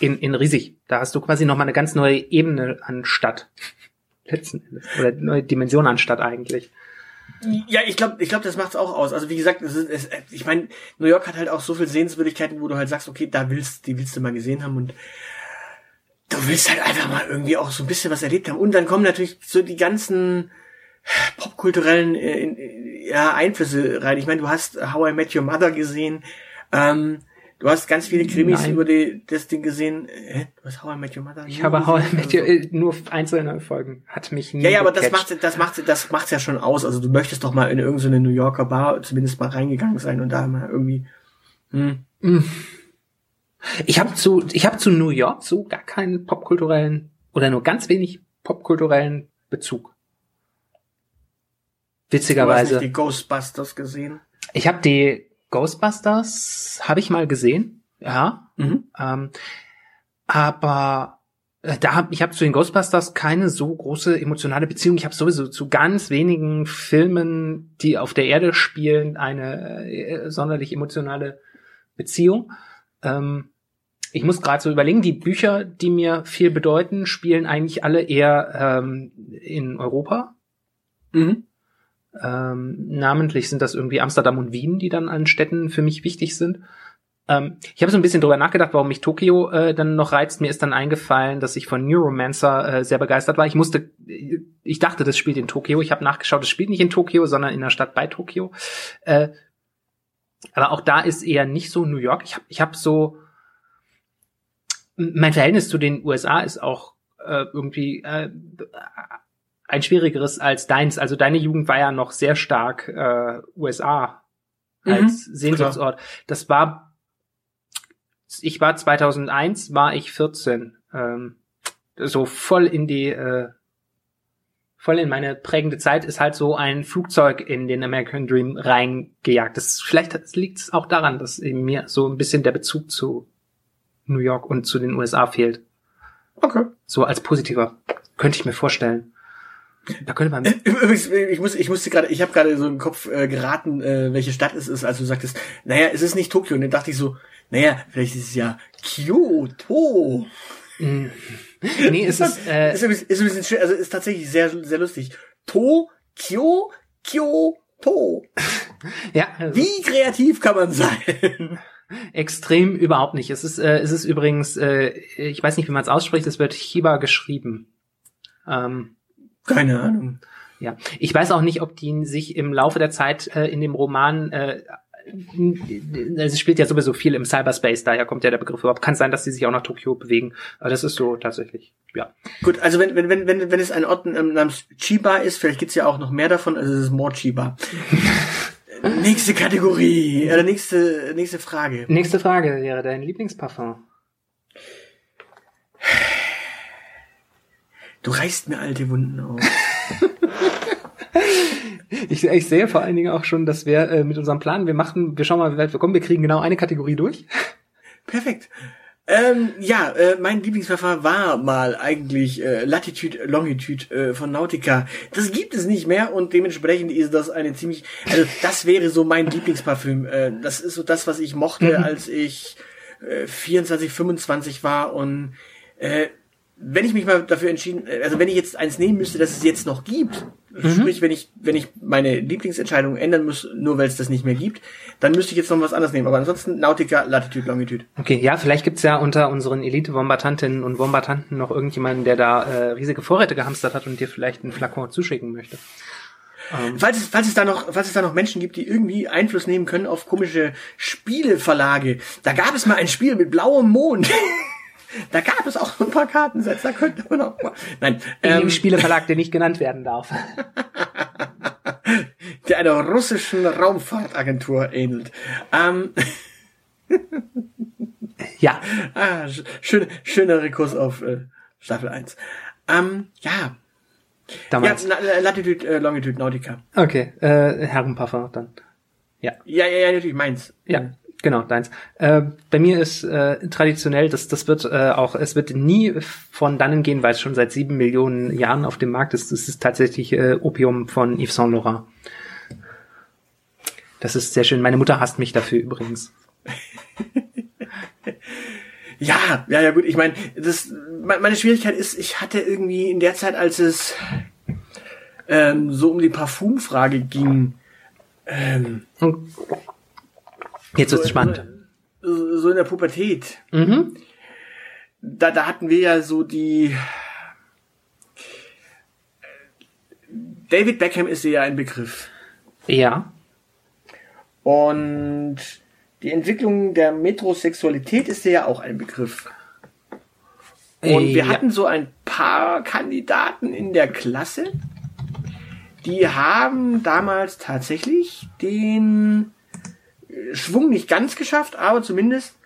in, in riesig. Da hast du quasi nochmal eine ganz neue Ebene an Stadt. Letzten Endes. Oder eine neue Dimension an Stadt eigentlich. Ja, ich glaube, ich glaube, das macht's auch aus. Also wie gesagt, es ist, es, ich meine, New York hat halt auch so viel Sehenswürdigkeiten, wo du halt sagst, okay, da willst, die willst du mal gesehen haben und du willst halt einfach mal irgendwie auch so ein bisschen was erlebt haben. Und dann kommen natürlich so die ganzen popkulturellen äh, ja, Einflüsse rein. Ich meine, du hast How I Met Your Mother gesehen. Ähm, du hast ganz viele Krimis Nein. über die, das Ding gesehen. Hä? Du hast How I Met Your Mother? Ich habe How I? Met Your, äh, nur einzelne Folgen. Hat mich nie Ja, ja, aber das macht, das macht, das macht's ja schon aus. Also du möchtest doch mal in irgendeine New Yorker Bar zumindest mal reingegangen sein und da mal irgendwie. Hm. Ich habe zu, ich habe zu New York so gar keinen popkulturellen oder nur ganz wenig popkulturellen Bezug. Du hast Witzigerweise. nicht die Ghostbusters gesehen. Ich habe die Ghostbusters, habe ich mal gesehen, ja. Mhm. Ähm, aber äh, da hab, ich habe zu den Ghostbusters keine so große emotionale Beziehung. Ich habe sowieso zu ganz wenigen Filmen, die auf der Erde spielen, eine äh, sonderlich emotionale Beziehung. Ähm, ich muss gerade so überlegen, die Bücher, die mir viel bedeuten, spielen eigentlich alle eher ähm, in Europa. Mhm. Ähm, namentlich sind das irgendwie Amsterdam und Wien, die dann an Städten für mich wichtig sind. Ähm, ich habe so ein bisschen drüber nachgedacht, warum mich Tokio äh, dann noch reizt. Mir ist dann eingefallen, dass ich von Neuromancer äh, sehr begeistert war. Ich musste, ich dachte, das spielt in Tokio. Ich habe nachgeschaut, es spielt nicht in Tokio, sondern in der Stadt bei Tokio. Äh, aber auch da ist eher nicht so New York. Ich habe ich hab so, mein Verhältnis zu den USA ist auch äh, irgendwie äh, ein schwierigeres als deins. Also deine Jugend war ja noch sehr stark äh, USA als Mhm, Sehnsuchtsort. Das war, ich war 2001, war ich 14. Ähm, so voll in die, äh, voll in meine prägende Zeit ist halt so ein Flugzeug in den American Dream reingejagt. Das vielleicht liegt es auch daran, dass eben mir so ein bisschen der Bezug zu New York und zu den USA fehlt. Okay. So als positiver könnte ich mir vorstellen. Da könnte man Übrigens, ich muss, ich musste gerade, ich habe gerade so im Kopf äh, geraten, äh, welche Stadt es ist, als du sagtest, naja, es ist nicht Tokio. Und dann dachte ich so, naja, vielleicht ist es ja Kyoto. Mm. Nee, es ist, äh, ist, ein bisschen, ist ein bisschen schwer, also ist tatsächlich sehr, sehr lustig. Tokio, Kyoto. ja, also Wie kreativ kann man sein? extrem überhaupt nicht. Es ist, äh, es ist übrigens, äh, ich weiß nicht, wie man es ausspricht, es wird Chiba geschrieben. Ähm, Keine Ahnung. ja, ich weiß auch nicht, ob die sich im Laufe der Zeit äh, in dem Roman äh, es spielt ja sowieso viel im Cyberspace, daher kommt ja der Begriff überhaupt. Kann sein, dass sie sich auch nach Tokio bewegen. Aber das ist so tatsächlich, ja. Gut, also wenn, wenn, wenn, wenn, wenn es ein Ort ähm, namens Chiba ist, vielleicht gibt's ja auch noch mehr davon, also es ist more Chiba. nächste Kategorie, oder nächste, nächste Frage. Nächste Frage wäre dein Lieblingsparfum. Du reißt mir alte Wunden auf. Ich, ich sehe vor allen Dingen auch schon, dass wir äh, mit unserem Plan, wir machen, wir schauen mal, wie weit wir kommen, wir kriegen genau eine Kategorie durch. Perfekt. Ähm, ja, äh, mein Lieblingsverfahren war mal eigentlich äh, Latitude Longitude äh, von Nautica. Das gibt es nicht mehr und dementsprechend ist das eine ziemlich, also das wäre so mein Lieblingsparfüm. Äh, das ist so das, was ich mochte, als ich äh, 24, 25 war und äh, wenn ich mich mal dafür entschieden, äh, also wenn ich jetzt eins nehmen müsste, das es jetzt noch gibt, sprich, wenn ich, wenn ich meine Lieblingsentscheidung ändern muss, nur weil es das nicht mehr gibt, dann müsste ich jetzt noch was anderes nehmen. Aber ansonsten Nautica, Latitude, Longitude. Okay, ja, vielleicht gibt's ja unter unseren Elite-Wombatantinnen und Wombatanten noch irgendjemanden, der da äh, riesige Vorräte gehamstert hat und dir vielleicht einen Flakon zuschicken möchte. Falls es, falls es da noch, falls es da noch Menschen gibt, die irgendwie Einfluss nehmen können auf komische Spieleverlage, da gab es mal ein Spiel mit blauem Mond. da gab es auch ein paar Kartensets, da könnte man auch mal. Nein, In dem ähm, Spieleverlag, der nicht genannt werden darf. der einer russischen Raumfahrtagentur ähnelt. Ähm, ja, ah, sch- schön, schöner Rekurs auf äh, Staffel 1. Ähm, ja, ja, damals. Na- Latitude, äh, Longitude, Nautica. Okay, äh, Herrenparfum dann. Ja, ja, ja, natürlich meins. Ja, Genau, deins. Äh, bei mir ist äh, traditionell, das, das wird äh, auch, es wird nie von dannen gehen, weil es schon seit sieben Millionen Jahren auf dem Markt ist. Das ist tatsächlich äh, Opium von Yves Saint Laurent. Das ist sehr schön. Meine Mutter hasst mich dafür übrigens. Ja, ja, ja, gut. Ich meine, das, meine Schwierigkeit ist, ich hatte irgendwie in der Zeit, als es ähm, so um die Parfumfrage ging, ähm, Jetzt ist es spannend. So, so in der Pubertät. Mhm. Da, da hatten wir ja so die. David Beckham ist ja ein Begriff. Ja. Und die Entwicklung der Metrosexualität ist ja auch ein Begriff. Und wir ja. hatten so ein paar Kandidaten in der Klasse, die haben damals tatsächlich den Schwung nicht ganz geschafft, aber zumindest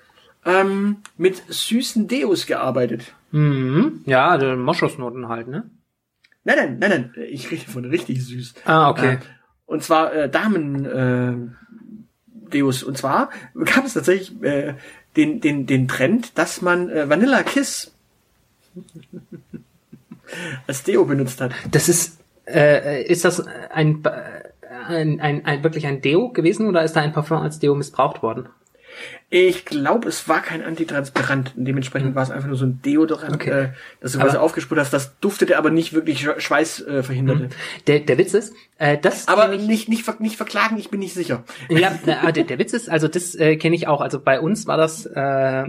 ähm, mit süßen Deos gearbeitet. Mhm. Ja, der Moschusnoten halt, ne? Nein, nein, nein, nein, ich rede von richtig süß. Ah, okay. Äh, und zwar äh, Damen äh, Deos. Und zwar gab es tatsächlich äh, den, den, den Trend, dass man äh, Vanilla Kiss als Deo benutzt hat. Das ist, äh, ist das ein, ein, ein, ein wirklich ein Deo gewesen oder ist da ein Parfum als Deo missbraucht worden? Ich glaube, es war kein Antitranspirant. Dementsprechend war es einfach nur so ein Deodorant, Okay. äh, das du quasi aufgespurt hast. Das duftete aber nicht wirklich Sch- Schweiß äh, verhinderte. Der, der Witz ist, äh, das Aber ich, nicht, nicht, ver nicht verklagen, ich bin nicht sicher. ja, aber der, der Witz ist, also das äh, kenne ich auch. Also bei uns war das äh,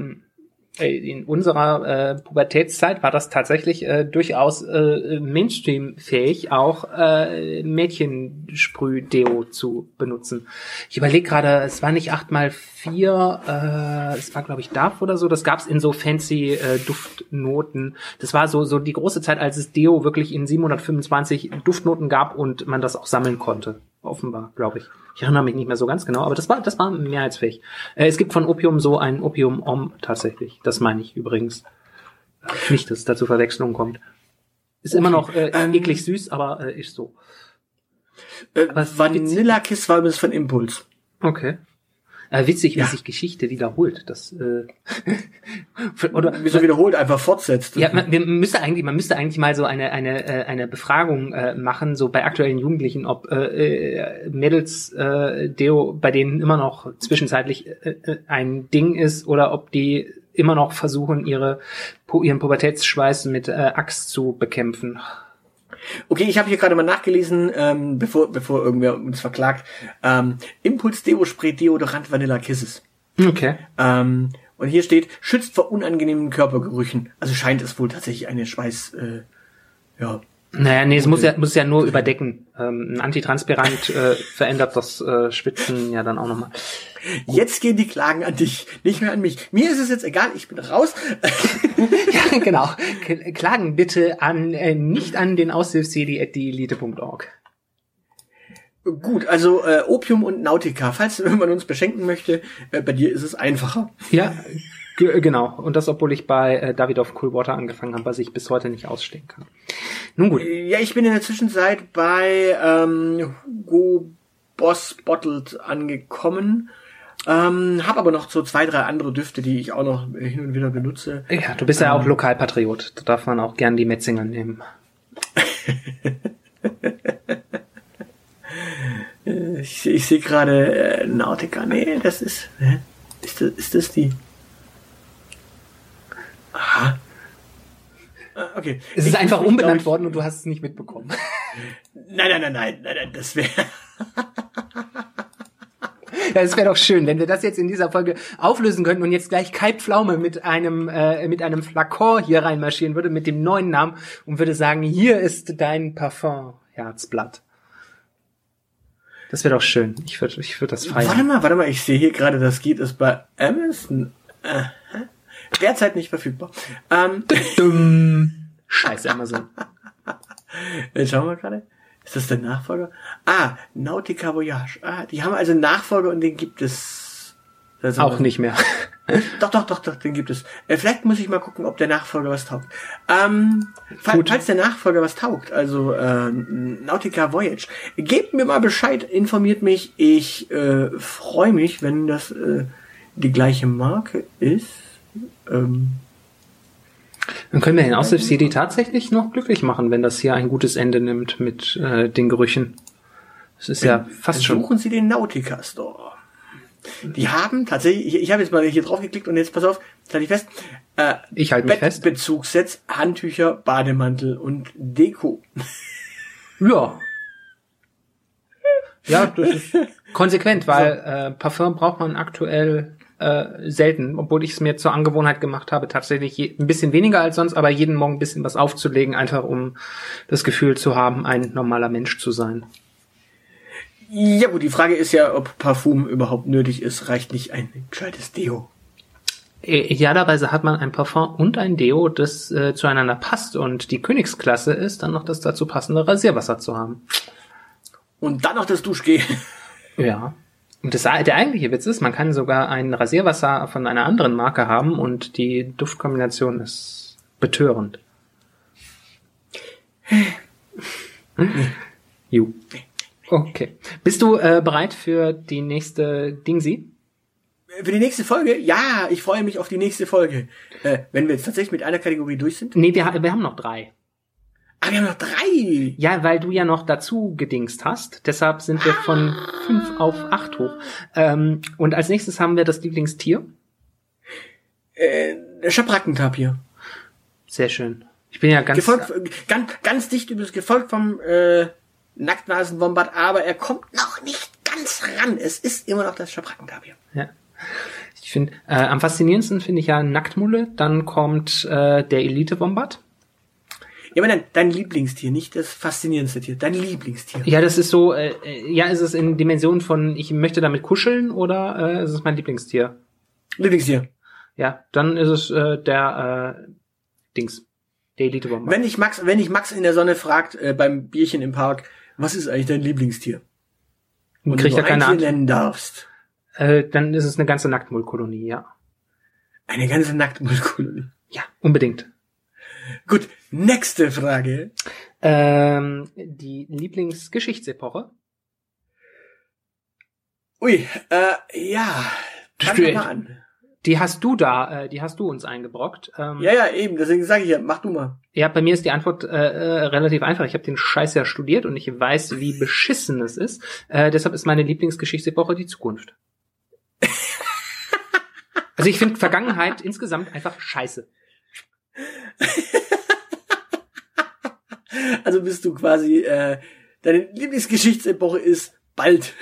in unserer äh, Pubertätszeit war das tatsächlich äh, durchaus äh, Mainstream-fähig, auch äh, Mädchensprüh-Deo zu benutzen. Ich überlege gerade, es war nicht 8x4, äh, es war glaube ich DAF oder so, das gab's in so fancy äh, Duftnoten. Das war so so die große Zeit, als es Deo wirklich in 725 Duftnoten gab und man das auch sammeln konnte. Offenbar, glaube ich. Ich erinnere mich nicht mehr so ganz genau, aber das war, das war mehrheitsfähig. Äh, es gibt von Opium so ein Opium-Om tatsächlich. Das meine ich übrigens. Nicht, dass es da zu Verwechslung kommt. Ist immer noch äh, ähm, eklig süß, aber äh, ist so. Äh, Vanilla Kiss war übrigens von Impuls. Okay. Äh, witzig, wie Ja. sich Geschichte wiederholt. Das äh, oder Wieso wiederholt einfach fortsetzt. ja, man, wir müsste eigentlich, man müsste eigentlich mal so eine eine äh, eine Befragung äh, machen, so bei aktuellen Jugendlichen, ob äh, äh, Mädels äh, Deo bei denen immer noch zwischenzeitlich äh, äh, ein Ding ist oder ob die immer noch versuchen, ihre ihren Pubertätsschweiß mit äh, Axt zu bekämpfen. Okay, ich habe hier gerade mal nachgelesen, ähm, bevor, bevor irgendwer uns verklagt. Ähm, Impuls Deo Spray Deodorant Vanilla Kisses. Okay. Ähm, und hier steht, schützt vor unangenehmen Körpergerüchen. Also scheint es wohl tatsächlich eine Schweiß, äh, ja. Naja, nee, es muss ja, muss ja nur überdecken. Ähm, ein Antitranspirant äh, verändert das äh, Schwitzen ja dann auch nochmal. Jetzt gehen die Klagen an dich, nicht mehr an mich. Mir ist es jetzt egal, ich bin raus. ja, genau. Klagen bitte an, äh, nicht an den aushilfscd.dieelite.org. Gut, also äh, Opium und Nautica. Falls man uns beschenken möchte, äh, bei dir ist es einfacher. Ja, genau. Und das, obwohl ich bei äh, David of Coolwater angefangen habe, was ich bis heute nicht ausstehen kann. Nun gut. Ja, ich bin in der Zwischenzeit bei ähm, Hugo Boss Bottled angekommen. Ähm, hab aber noch so zwei, drei andere Düfte, die ich auch noch hin und wieder benutze. Ja, du bist ja auch Lokalpatriot. Da darf man auch gern die Metzinger nehmen. Ich, ich sehe gerade äh, Nautica. Nee, das ist. Hä? Ist das, ist das die? Aha. Ah, Okay. Es ist Ich- einfach ich umbenannt glaub, worden und du hast es nicht mitbekommen. Nein, nein, nein, nein, nein, nein, das wäre. Ja, es wäre doch schön, wenn wir das jetzt in dieser Folge auflösen könnten und jetzt gleich Kai Pflaume mit einem äh, mit einem Flakon hier reinmarschieren würde mit dem neuen Namen und würde sagen, hier ist dein Parfum Herzblatt. Das wäre doch schön. Ich würde ich würde das Warte feiern. mal, warte mal, ich sehe hier gerade, das geht es bei Amazon. Aha. Derzeit nicht verfügbar. Ähm. Scheiße Amazon. jetzt schauen wir gerade. Ist das der Nachfolger? Ah, Nautica Voyage. Ah, die haben also einen Nachfolger und den gibt es. Ist Auch nicht mehr. Doch, doch, doch, doch, den gibt es. Äh, vielleicht muss ich mal gucken, ob der Nachfolger was taugt. Ähm, Gut. falls der Nachfolger was taugt, also äh, Nautica Voyage, gebt mir mal Bescheid, informiert mich. Ich äh, freue mich, wenn das äh, die gleiche Marke ist. Ähm, Dann können wir den Aussift CD tatsächlich noch glücklich machen, wenn das hier ein gutes Ende nimmt mit äh, den Gerüchen. Das ist ja fast schon. Suchen Sie den Nautica Store. Die haben tatsächlich, ich, ich habe jetzt mal hier drauf geklickt und jetzt pass auf, jetzt halte ich fest. Äh, Ich halte mich fest. Bettbezugssets, Handtücher, Bademantel und Deko. Ja. Ja, das ist konsequent, weil äh, Parfum braucht man aktuell äh, selten, obwohl ich es mir zur Angewohnheit gemacht habe, tatsächlich je, ein bisschen weniger als sonst, aber jeden Morgen ein bisschen was aufzulegen, einfach um das Gefühl zu haben, ein normaler Mensch zu sein. Ja gut, die Frage ist ja, ob Parfum überhaupt nötig ist. Reicht nicht ein gescheites Deo. Äh, Idealerweise hat man ein Parfum und ein Deo, das äh, zueinander passt und die Königsklasse ist, dann noch das dazu passende Rasierwasser zu haben. Und dann noch das Duschgel. Ja. Und das, der eigentliche Witz ist, man kann sogar ein Rasierwasser von einer anderen Marke haben und die Duftkombination ist betörend. Ju. Okay. Bist du äh, bereit für die nächste Dingsi? Für die nächste Folge? Ja, ich freue mich auf die nächste Folge. Äh, wenn wir jetzt tatsächlich mit einer Kategorie durch sind. Nee, wir, wir haben noch drei. Ah, wir haben noch drei. Ja, weil du ja noch dazu gedingst hast. Deshalb sind wir von fünf auf acht hoch. Ähm, und als nächstes haben wir das Lieblingstier. Äh, Schabrackentapir. Sehr schön. Ich bin ja ganz... Gefolgt, ganz, ganz dicht übrigens gefolgt vom äh, Nacktnasenwombat, aber er kommt noch nicht ganz ran. Es ist immer noch das Schabrackentapir. Ja. Ich finde, äh, am faszinierendsten finde ich ja Nacktmulle, dann kommt äh, der Elite-Wombat. Ja, aber nein, dein Lieblingstier, nicht das faszinierendste Tier, dein Lieblingstier. Ja, das ist so, äh, äh, ja, ist es in Dimension von, ich möchte damit kuscheln oder äh, ist es mein Lieblingstier? Lieblingstier. Ja, dann ist es äh, der äh, Dings, der Elite-Wombat. Wenn ich Max, wenn ich Max in der Sonne fragt, äh, beim Bierchen im Park, was ist eigentlich dein Lieblingstier? Und Kriegt du er keine Antwort. nennen darfst. Äh, dann ist es eine ganze Nacktmullkolonie, ja. Eine ganze Nacktmullkolonie. Ja, unbedingt. Gut, nächste Frage. Ähm, die Lieblingsgeschichtsepoche. Ui, äh, ja. Fang mal an. Die hast du da, äh, die hast du uns eingebrockt. Ähm, Ja, ja, eben, deswegen sage ich ja, mach du mal. Ja, bei mir ist die Antwort äh, äh, relativ einfach. Ich habe den Scheiß ja studiert und ich weiß, wie beschissen es ist. Äh, deshalb ist meine Lieblingsgeschichtsepoche die Zukunft. Also ich finde Vergangenheit insgesamt einfach scheiße. Also bist du quasi, äh, deine Lieblingsgeschichtsepoche ist bald.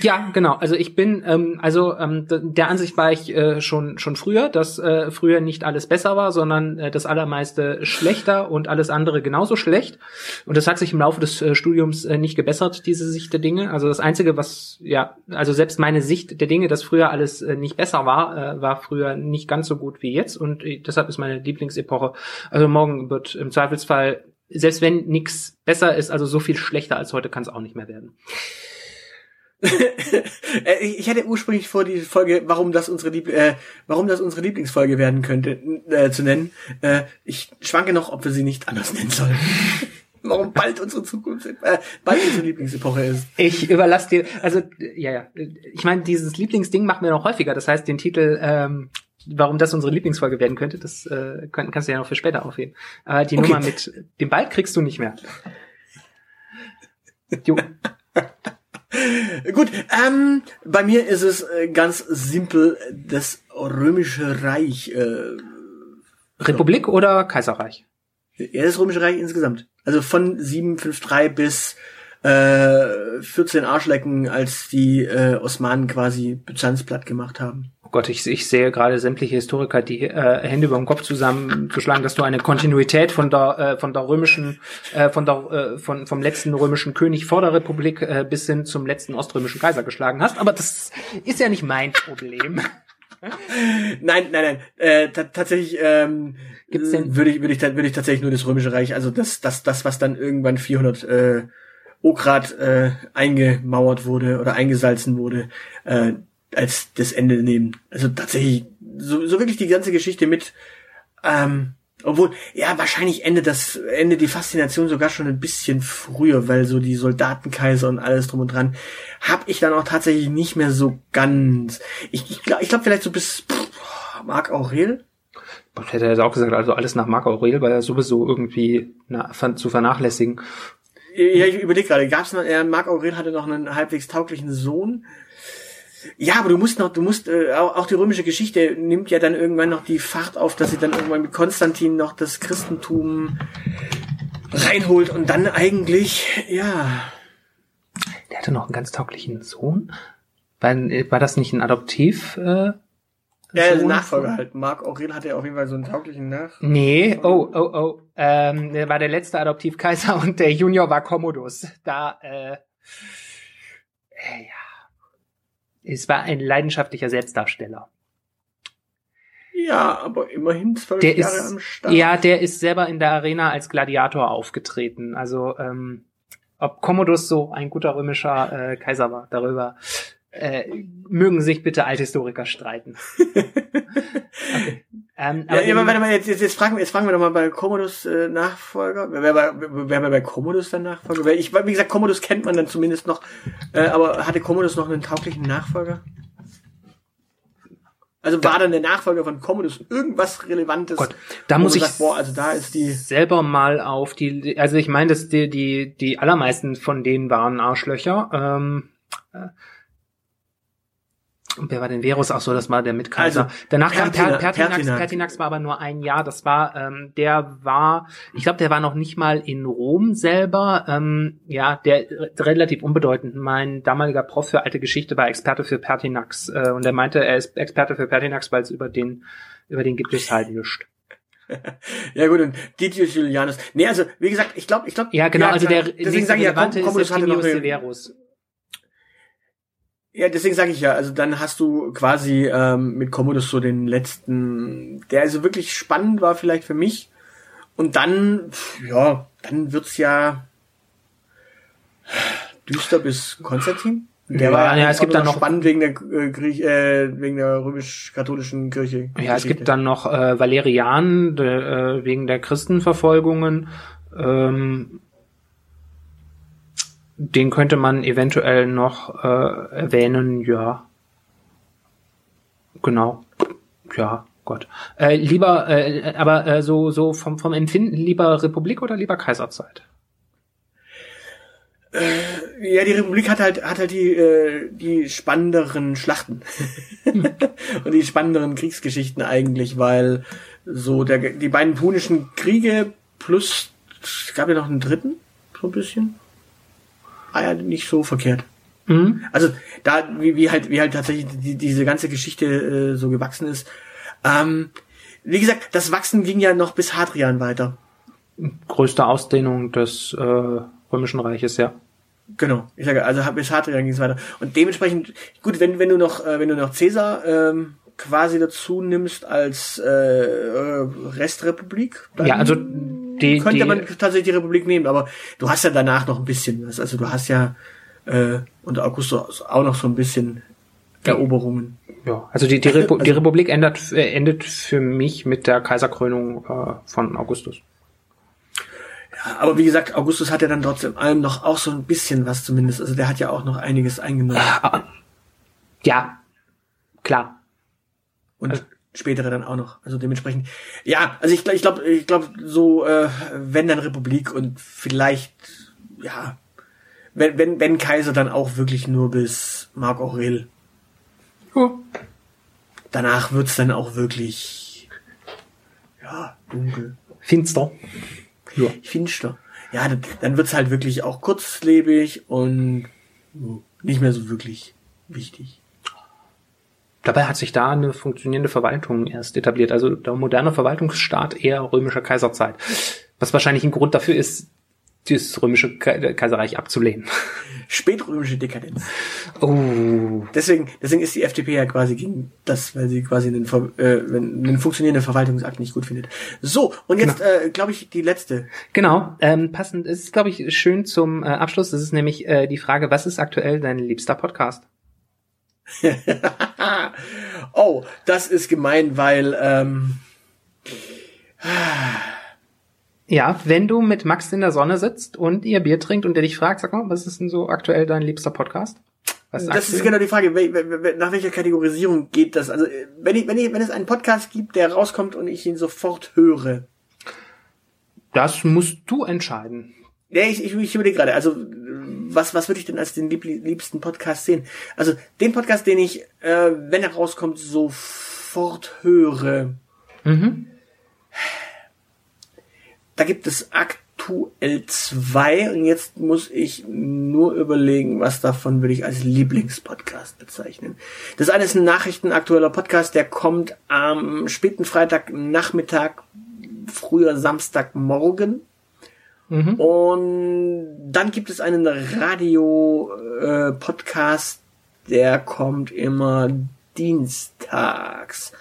Ja, genau. Also ich bin, ähm, also ähm, der Ansicht war ich äh, schon schon früher, dass äh, früher nicht alles besser war, sondern äh, das allermeiste schlechter und alles andere genauso schlecht. Und das hat sich im Laufe des äh, Studiums äh, nicht gebessert, diese Sicht der Dinge. Also das Einzige, was, ja, also selbst meine Sicht der Dinge, dass früher alles äh, nicht besser war, äh, war früher nicht ganz so gut wie jetzt. Und äh, deshalb ist meine Lieblingsepoche. Also morgen wird im Zweifelsfall, selbst wenn nichts besser ist, also so viel schlechter als heute kann es auch nicht mehr werden. äh, ich ich hatte ursprünglich vor, die Folge, warum das unsere, Liebl äh, warum das unsere Lieblingsfolge werden könnte, äh, zu nennen. Äh, ich schwanke noch, ob wir sie nicht anders nennen sollen. warum bald unsere Zukunft, äh, bald unsere Lieblingsepoche ist. Ich überlasse dir, also ja, ja. Ich meine, dieses Lieblingsding machen wir noch häufiger. Das heißt, den Titel, ähm, warum das unsere Lieblingsfolge werden könnte, das äh, kann, kannst du ja noch für später aufheben. Aber die Okay. Nummer mit dem Ball kriegst du nicht mehr. Jo. Gut, ähm, bei mir ist es äh, ganz simpel das Römische Reich. Äh, Republik oder Kaiserreich? ja, das Römische Reich insgesamt. Also von 753 bis äh, 14 Arschlecken, als die äh, Osmanen quasi Byzanz platt gemacht haben. Oh Gott, ich, ich sehe gerade sämtliche Historiker die äh, Hände über dem Kopf zusammenzuschlagen, dass du eine Kontinuität von der äh, von der römischen äh, von der äh, von vom letzten römischen König vor der Republik äh, bis hin zum letzten oströmischen Kaiser geschlagen hast. Aber das ist ja nicht mein Problem. Nein, nein, nein. Äh, ta tatsächlich ähm, Gibt's denn- würde ich würde ich würde ich tatsächlich nur das Römische Reich, also das das das was dann irgendwann 400 äh, Ograd äh, eingemauert wurde oder eingesalzen wurde, äh, als das Ende nehmen. Also tatsächlich so, so wirklich die ganze Geschichte mit ähm, Obwohl, ja, wahrscheinlich endet das, endet die Faszination sogar schon ein bisschen früher, weil so die Soldatenkaiser und alles drum und dran, hab ich dann auch tatsächlich nicht mehr so ganz. Ich, ich glaube, ich glaub vielleicht so bis pff, Marc Aurel. Ich hätte jetzt auch gesagt, also alles nach Marc Aurel war ja sowieso irgendwie na, zu vernachlässigen. Ja, ich überlege gerade, gab's noch, äh, Marc Aurel hatte noch einen halbwegs tauglichen Sohn. Ja, aber du musst noch, du musst, äh, auch, die römische Geschichte nimmt ja dann irgendwann noch die Fahrt auf, dass sie dann irgendwann mit Konstantin noch das Christentum reinholt und dann eigentlich, ja. Der hatte noch einen ganz tauglichen Sohn. War, war das nicht ein Adoptiv? Äh, ja, der Nachfolger halt. Marc Aurel hatte ja auf jeden Fall so einen tauglichen Nach. Nee, oh, oh, oh. Ähm, der war der letzte Adoptivkaiser und der Junior war Commodus. Da, äh, äh ja. Es war ein leidenschaftlicher Selbstdarsteller. Ja, aber immerhin zwölf der Jahre ist, am Start. Ja, der ist selber in der Arena als Gladiator aufgetreten. Also ähm, ob Commodus so ein guter römischer äh, Kaiser war, darüber äh, mögen sich bitte Althistoriker streiten. okay. Ähm, aber ja, warte mal, jetzt, jetzt, jetzt, fragen wir, jetzt fragen wir doch mal bei Commodus äh, Nachfolger. Wer bei, wer bei Commodus dann Nachfolger? Weil ich, wie gesagt, Commodus kennt man dann zumindest noch. Äh, aber hatte Commodus noch einen tauglichen Nachfolger? Also war dann der Nachfolger von Commodus irgendwas Relevantes? Gott, da muss ich sagt, boah, also da ist die selber mal auf die, also ich meine, dass die, die, die allermeisten von denen waren Arschlöcher. Ähm, äh, und wer war denn Verus? Auch so, das war der Mitkaiser. Also, Danach kam per Pertinax. Pertinax. Pertinax war aber nur ein Jahr. Das war, ähm, der war, ich glaube, der war noch nicht mal in Rom selber. Ähm, ja, der relativ unbedeutend. Mein damaliger Prof für alte Geschichte war Experte für Pertinax. Äh, und er meinte, er ist Experte für Pertinax, weil es über den, über den gibt es halt nichts. ja gut, und Didius Julianus. Nee, also wie gesagt, ich glaube, ich glaube. Ja, genau, also der deswegen sage ich ja, Commodus hatte noch Severus. Ja, deswegen sage ich ja, also dann hast du quasi ähm, mit Commodus so den letzten, der also wirklich spannend war vielleicht für mich. Und dann, ja, dann wird's ja düster bis Konstantin. Der ja, war ja, es gibt dann noch spannend wegen der äh, Griech, äh, wegen der römisch-katholischen Kirche. Ja, es gibt dann noch äh, Valerian de, äh, wegen der Christenverfolgungen. Ähm, den könnte man eventuell noch äh, erwähnen, ja. Genau. Ja, Gott. Äh, lieber, äh, aber äh, so, so vom, vom Empfinden lieber Republik oder lieber Kaiserzeit? Äh, ja, die Republik hat halt, hat halt die, äh, die spannenderen Schlachten. Und die spannenderen Kriegsgeschichten eigentlich, weil so der, die beiden punischen Kriege plus, es gab ja noch einen dritten, so ein bisschen ah ja, nicht so verkehrt. Mhm. Also da, wie, wie halt, wie halt tatsächlich die, diese ganze Geschichte äh, so gewachsen ist. Ähm, wie gesagt, das Wachsen ging ja noch bis Hadrian weiter. Größte Ausdehnung des äh, Römischen Reiches, ja. Genau, ich sage, also bis Hadrian ging es weiter. Und dementsprechend, gut, wenn, wenn du noch, äh, wenn du noch Caesar ähm, quasi dazu nimmst als äh, Restrepublik, dann ja, also die, könnte die, man tatsächlich die Republik nehmen, aber du hast ja danach noch ein bisschen was. Also du hast ja äh, unter Augustus auch noch so ein bisschen Eroberungen. Ja, also die, die, Repu also, die Republik endet, äh, endet für mich mit der Kaiserkrönung äh, von Augustus. Ja, aber wie gesagt, Augustus hat ja dann trotzdem allem noch auch so ein bisschen was zumindest. Also der hat ja auch noch einiges eingenommen. Ja, klar. Und also, spätere dann auch noch. Also dementsprechend, ja, also ich, ich glaube, ich glaube so, äh, wenn dann Republik und vielleicht, ja, wenn, wenn, wenn Kaiser dann auch wirklich nur bis Marc Aurel. Oh. Danach wird's dann auch wirklich, ja, dunkel. Finster. Ja. Finster. Ja, dann, dann wird's halt wirklich auch kurzlebig und nicht mehr so wirklich wichtig. Dabei hat sich da eine funktionierende Verwaltung erst etabliert, also der moderne Verwaltungsstaat eher römischer Kaiserzeit. Was wahrscheinlich ein Grund dafür ist, das römische Kaiserreich abzulehnen. Spätrömische Dekadenz. Oh. Deswegen, deswegen ist die FDP ja quasi gegen das, weil sie quasi einen, äh, einen funktionierenden Verwaltungsakt nicht gut findet. So, und jetzt, genau. äh, glaube ich, die letzte. Genau, ähm, passend, es ist, glaube ich, schön zum äh, Abschluss. Das ist nämlich äh, die Frage, was ist aktuell dein liebster Podcast? oh, das ist gemein, weil ähm, Ja, wenn du mit Max in der Sonne sitzt und ihr Bier trinkt und der dich fragt, sag mal, was ist denn so aktuell dein liebster Podcast? Das sagst ist genau die Frage, nach welcher Kategorisierung geht das? Also, wenn, ich, wenn, ich, wenn es einen Podcast gibt, der rauskommt und ich ihn sofort höre. Das musst du entscheiden. Ja, ich, ich, ich überlege gerade, also, was, was würde ich denn als den lieb, liebsten Podcast sehen? Also, den Podcast, den ich, äh, wenn er rauskommt, sofort höre. Mhm. Da gibt es aktuell zwei und jetzt muss ich nur überlegen, was davon würde ich als Lieblingspodcast bezeichnen. Das eine ist ein nachrichtenaktueller Podcast, der kommt am späten Freitagnachmittag, früher Samstagmorgen. Mhm. Und dann gibt es einen Radio-Podcast, der kommt immer dienstags.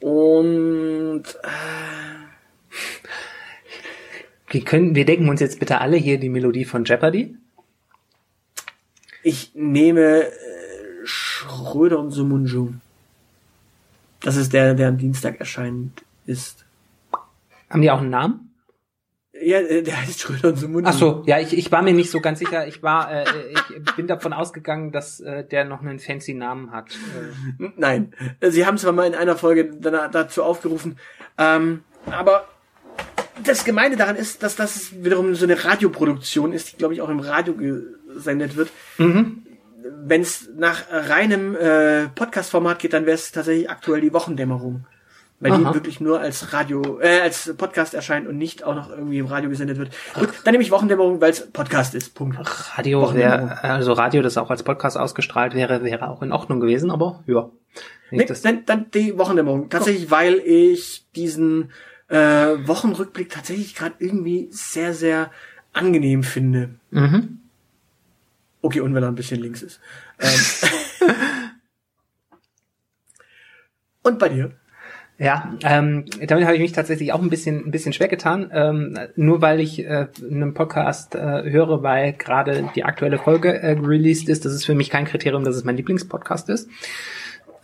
Und äh, Wir können, wir denken uns jetzt bitte alle hier die Melodie von Jeopardy. ich nehme äh, Schröder und Sumunju. Das ist der, der am Dienstag erscheint ist. Haben die auch einen Namen? Ja, äh, der heißt Schröder und Sumunju. Ach so, ja, ich, ich war mir nicht so ganz sicher. Ich war, äh, ich bin davon ausgegangen, dass äh, der noch einen fancy Namen hat. Äh, Nein, sie haben zwar mal in einer Folge da- dazu aufgerufen, ähm, aber das Gemeine daran ist, dass das wiederum so eine Radioproduktion ist, die glaube ich auch im Radio gesendet wird. mhm. Wenn es nach reinem äh, Podcast-Format geht, dann wäre es tatsächlich aktuell die Wochendämmerung. Weil Aha. die wirklich nur als Radio, äh, als Podcast erscheint und nicht auch noch irgendwie im Radio gesendet wird. Gut, dann nehme ich Wochendämmerung, weil es Podcast ist. Punkt. Radio wäre, also Radio, das auch als Podcast ausgestrahlt wäre, wäre auch in Ordnung gewesen, aber ja. Nee, dann, dann die Wochendämmerung. Tatsächlich, weil ich diesen äh, Wochenrückblick tatsächlich gerade irgendwie sehr, sehr angenehm finde. mhm. Okay, und wenn er ein bisschen links ist. Ähm. und bei dir? Ja, ähm, damit habe ich mich tatsächlich auch ein bisschen, ein bisschen schwer getan. Ähm, nur weil ich äh, einen Podcast äh, höre, weil gerade die aktuelle Folge äh, released ist, das ist für mich kein Kriterium, dass es mein Lieblingspodcast ist.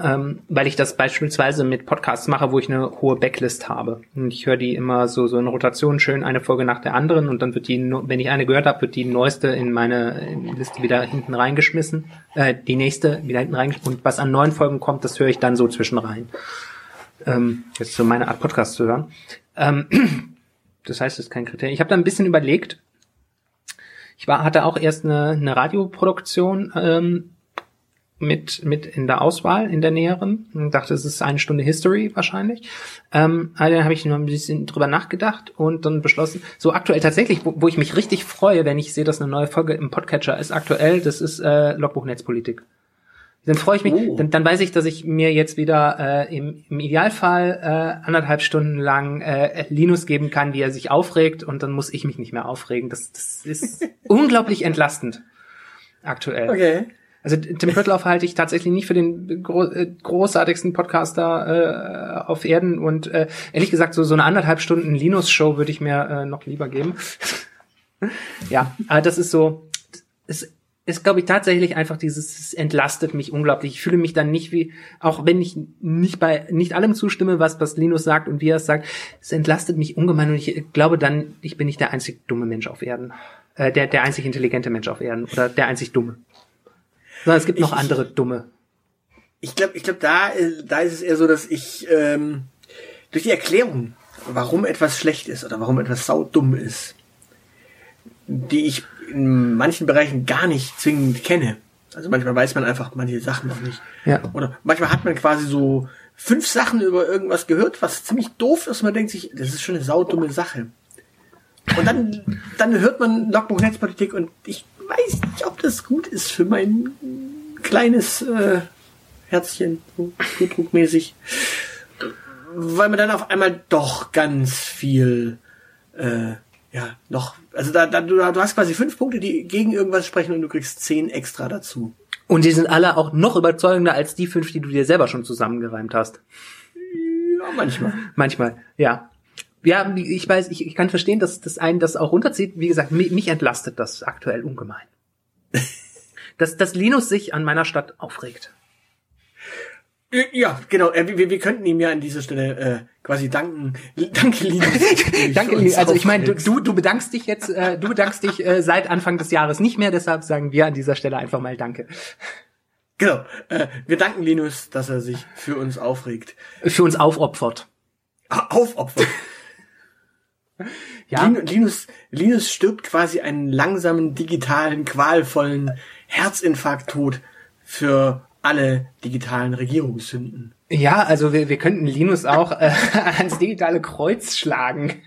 Ähm, weil ich das beispielsweise mit Podcasts mache, wo ich eine hohe Backlist habe. Und ich höre die immer so, so in Rotation schön eine Folge nach der anderen und dann wird die, wenn ich eine gehört habe, wird die neueste in meine Liste wieder hinten reingeschmissen, äh, die nächste wieder hinten reingeschmissen und was an neuen Folgen kommt, das höre ich dann so zwischen rein ähm, jetzt so meine Art Podcast zu hören. Ähm, das heißt, es ist kein Kriterium. Ich habe da ein bisschen überlegt. Ich war, hatte auch erst eine, eine Radioproduktion ähm, mit, mit in der Auswahl, in der näheren. Und dachte, es ist eine Stunde History wahrscheinlich. Ähm, aber dann habe ich noch ein bisschen drüber nachgedacht und dann beschlossen, so aktuell tatsächlich, wo, wo ich mich richtig freue, wenn ich sehe, dass eine neue Folge im Podcatcher ist, aktuell, das ist äh, Logbuch Netzpolitik. Dann freue ich mich, Oh. dann, dann weiß ich, dass ich mir jetzt wieder äh, im, im Idealfall äh, anderthalb Stunden lang äh, Linus geben kann, wie er sich aufregt und dann muss ich mich nicht mehr aufregen. Das, das ist unglaublich entlastend aktuell. Okay. Also Tim Pöttlauf halte ich tatsächlich nicht für den gro äh, großartigsten Podcaster äh, auf Erden und äh, ehrlich gesagt so so eine anderthalb Stunden Linus-Show würde ich mir äh, noch lieber geben. ja, aber das ist so, es ist glaube ich tatsächlich einfach dieses, es entlastet mich unglaublich. Ich fühle mich dann nicht wie, auch wenn ich nicht bei nicht allem zustimme, was was Linus sagt und wie er es sagt, es entlastet mich ungemein und ich glaube dann, ich bin nicht der einzig dumme Mensch auf Erden, äh, der der einzig intelligente Mensch auf Erden oder der einzig dumme. Sondern es gibt noch Ich- andere dumme. Ich glaube, ich glaube, da, äh, da ist es eher so, dass ich ähm, durch die Erklärung, warum etwas schlecht ist oder warum etwas saudumm ist, die ich in manchen Bereichen gar nicht zwingend kenne. Also manchmal weiß man einfach manche Sachen noch nicht. Ja. Oder manchmal hat man quasi so fünf Sachen über irgendwas gehört, was ziemlich doof ist. Und man denkt sich, das ist schon eine saudumme Sache. Und dann, dann hört man Logbuch Netzpolitik und ich weiß nicht, ob das gut ist für mein kleines äh, Herzchen, so blutdruckmäßig. Weil man dann auf einmal doch ganz viel, äh, ja, noch, also da, da du, du hast quasi fünf Punkte, die gegen irgendwas sprechen und du kriegst zehn extra dazu. Und die sind alle auch noch überzeugender als die fünf, die du dir selber schon zusammengereimt hast. Ja, manchmal. Manchmal, ja. Ja, ich weiß, ich, ich kann verstehen, dass das einen das auch runterzieht. Wie gesagt, mich, mich entlastet das aktuell ungemein. dass, dass Linus sich an meiner Stadt aufregt. Ja, genau. äh, Wir, wir könnten ihm ja an dieser Stelle äh, quasi danken. Danke, Linus. Danke, uns also ich meine, du, du, bedankst dich jetzt, äh, du bedankst dich äh, seit Anfang des Jahres nicht mehr, deshalb sagen wir an dieser Stelle einfach mal Danke. Genau. Äh, wir danken Linus, dass er sich für uns aufregt. Für uns aufopfert. Aufopfert. Ja, Lin- Linus, Linus stirbt quasi einen langsamen, digitalen, qualvollen Herzinfarkt-Tod für alle digitalen Regierungssünden. ja also wir, wir könnten Linus auch äh, ans digitale Kreuz schlagen.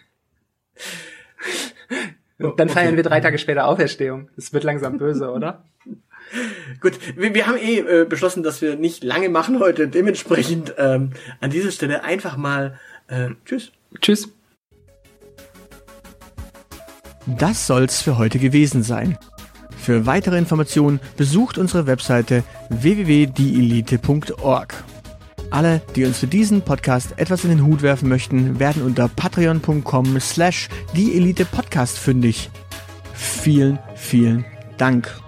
Und dann Okay. feiern wir drei Tage später Auferstehung. Das wird langsam böse, oder? Gut, wir, wir haben eh äh, beschlossen, dass wir nicht lange machen heute. Dementsprechend ähm, an dieser Stelle einfach mal äh, Tschüss. Tschüss. Das soll's für heute gewesen sein. Für weitere Informationen besucht unsere Webseite www.dielite.org. Alle, die uns für diesen Podcast etwas in den Hut werfen möchten, werden unter patreon.com slash dieelitepodcast fündig. Vielen, vielen Dank.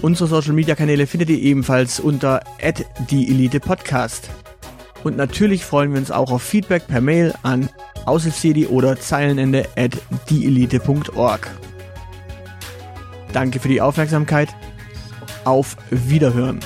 Unsere Social Media Kanäle findet ihr ebenfalls unter @dieelitepodcast. Und natürlich freuen wir uns auch auf Feedback per Mail an aushilfsjedi oder zeilenende at dieelite.org. Danke für die Aufmerksamkeit. Auf Wiederhören.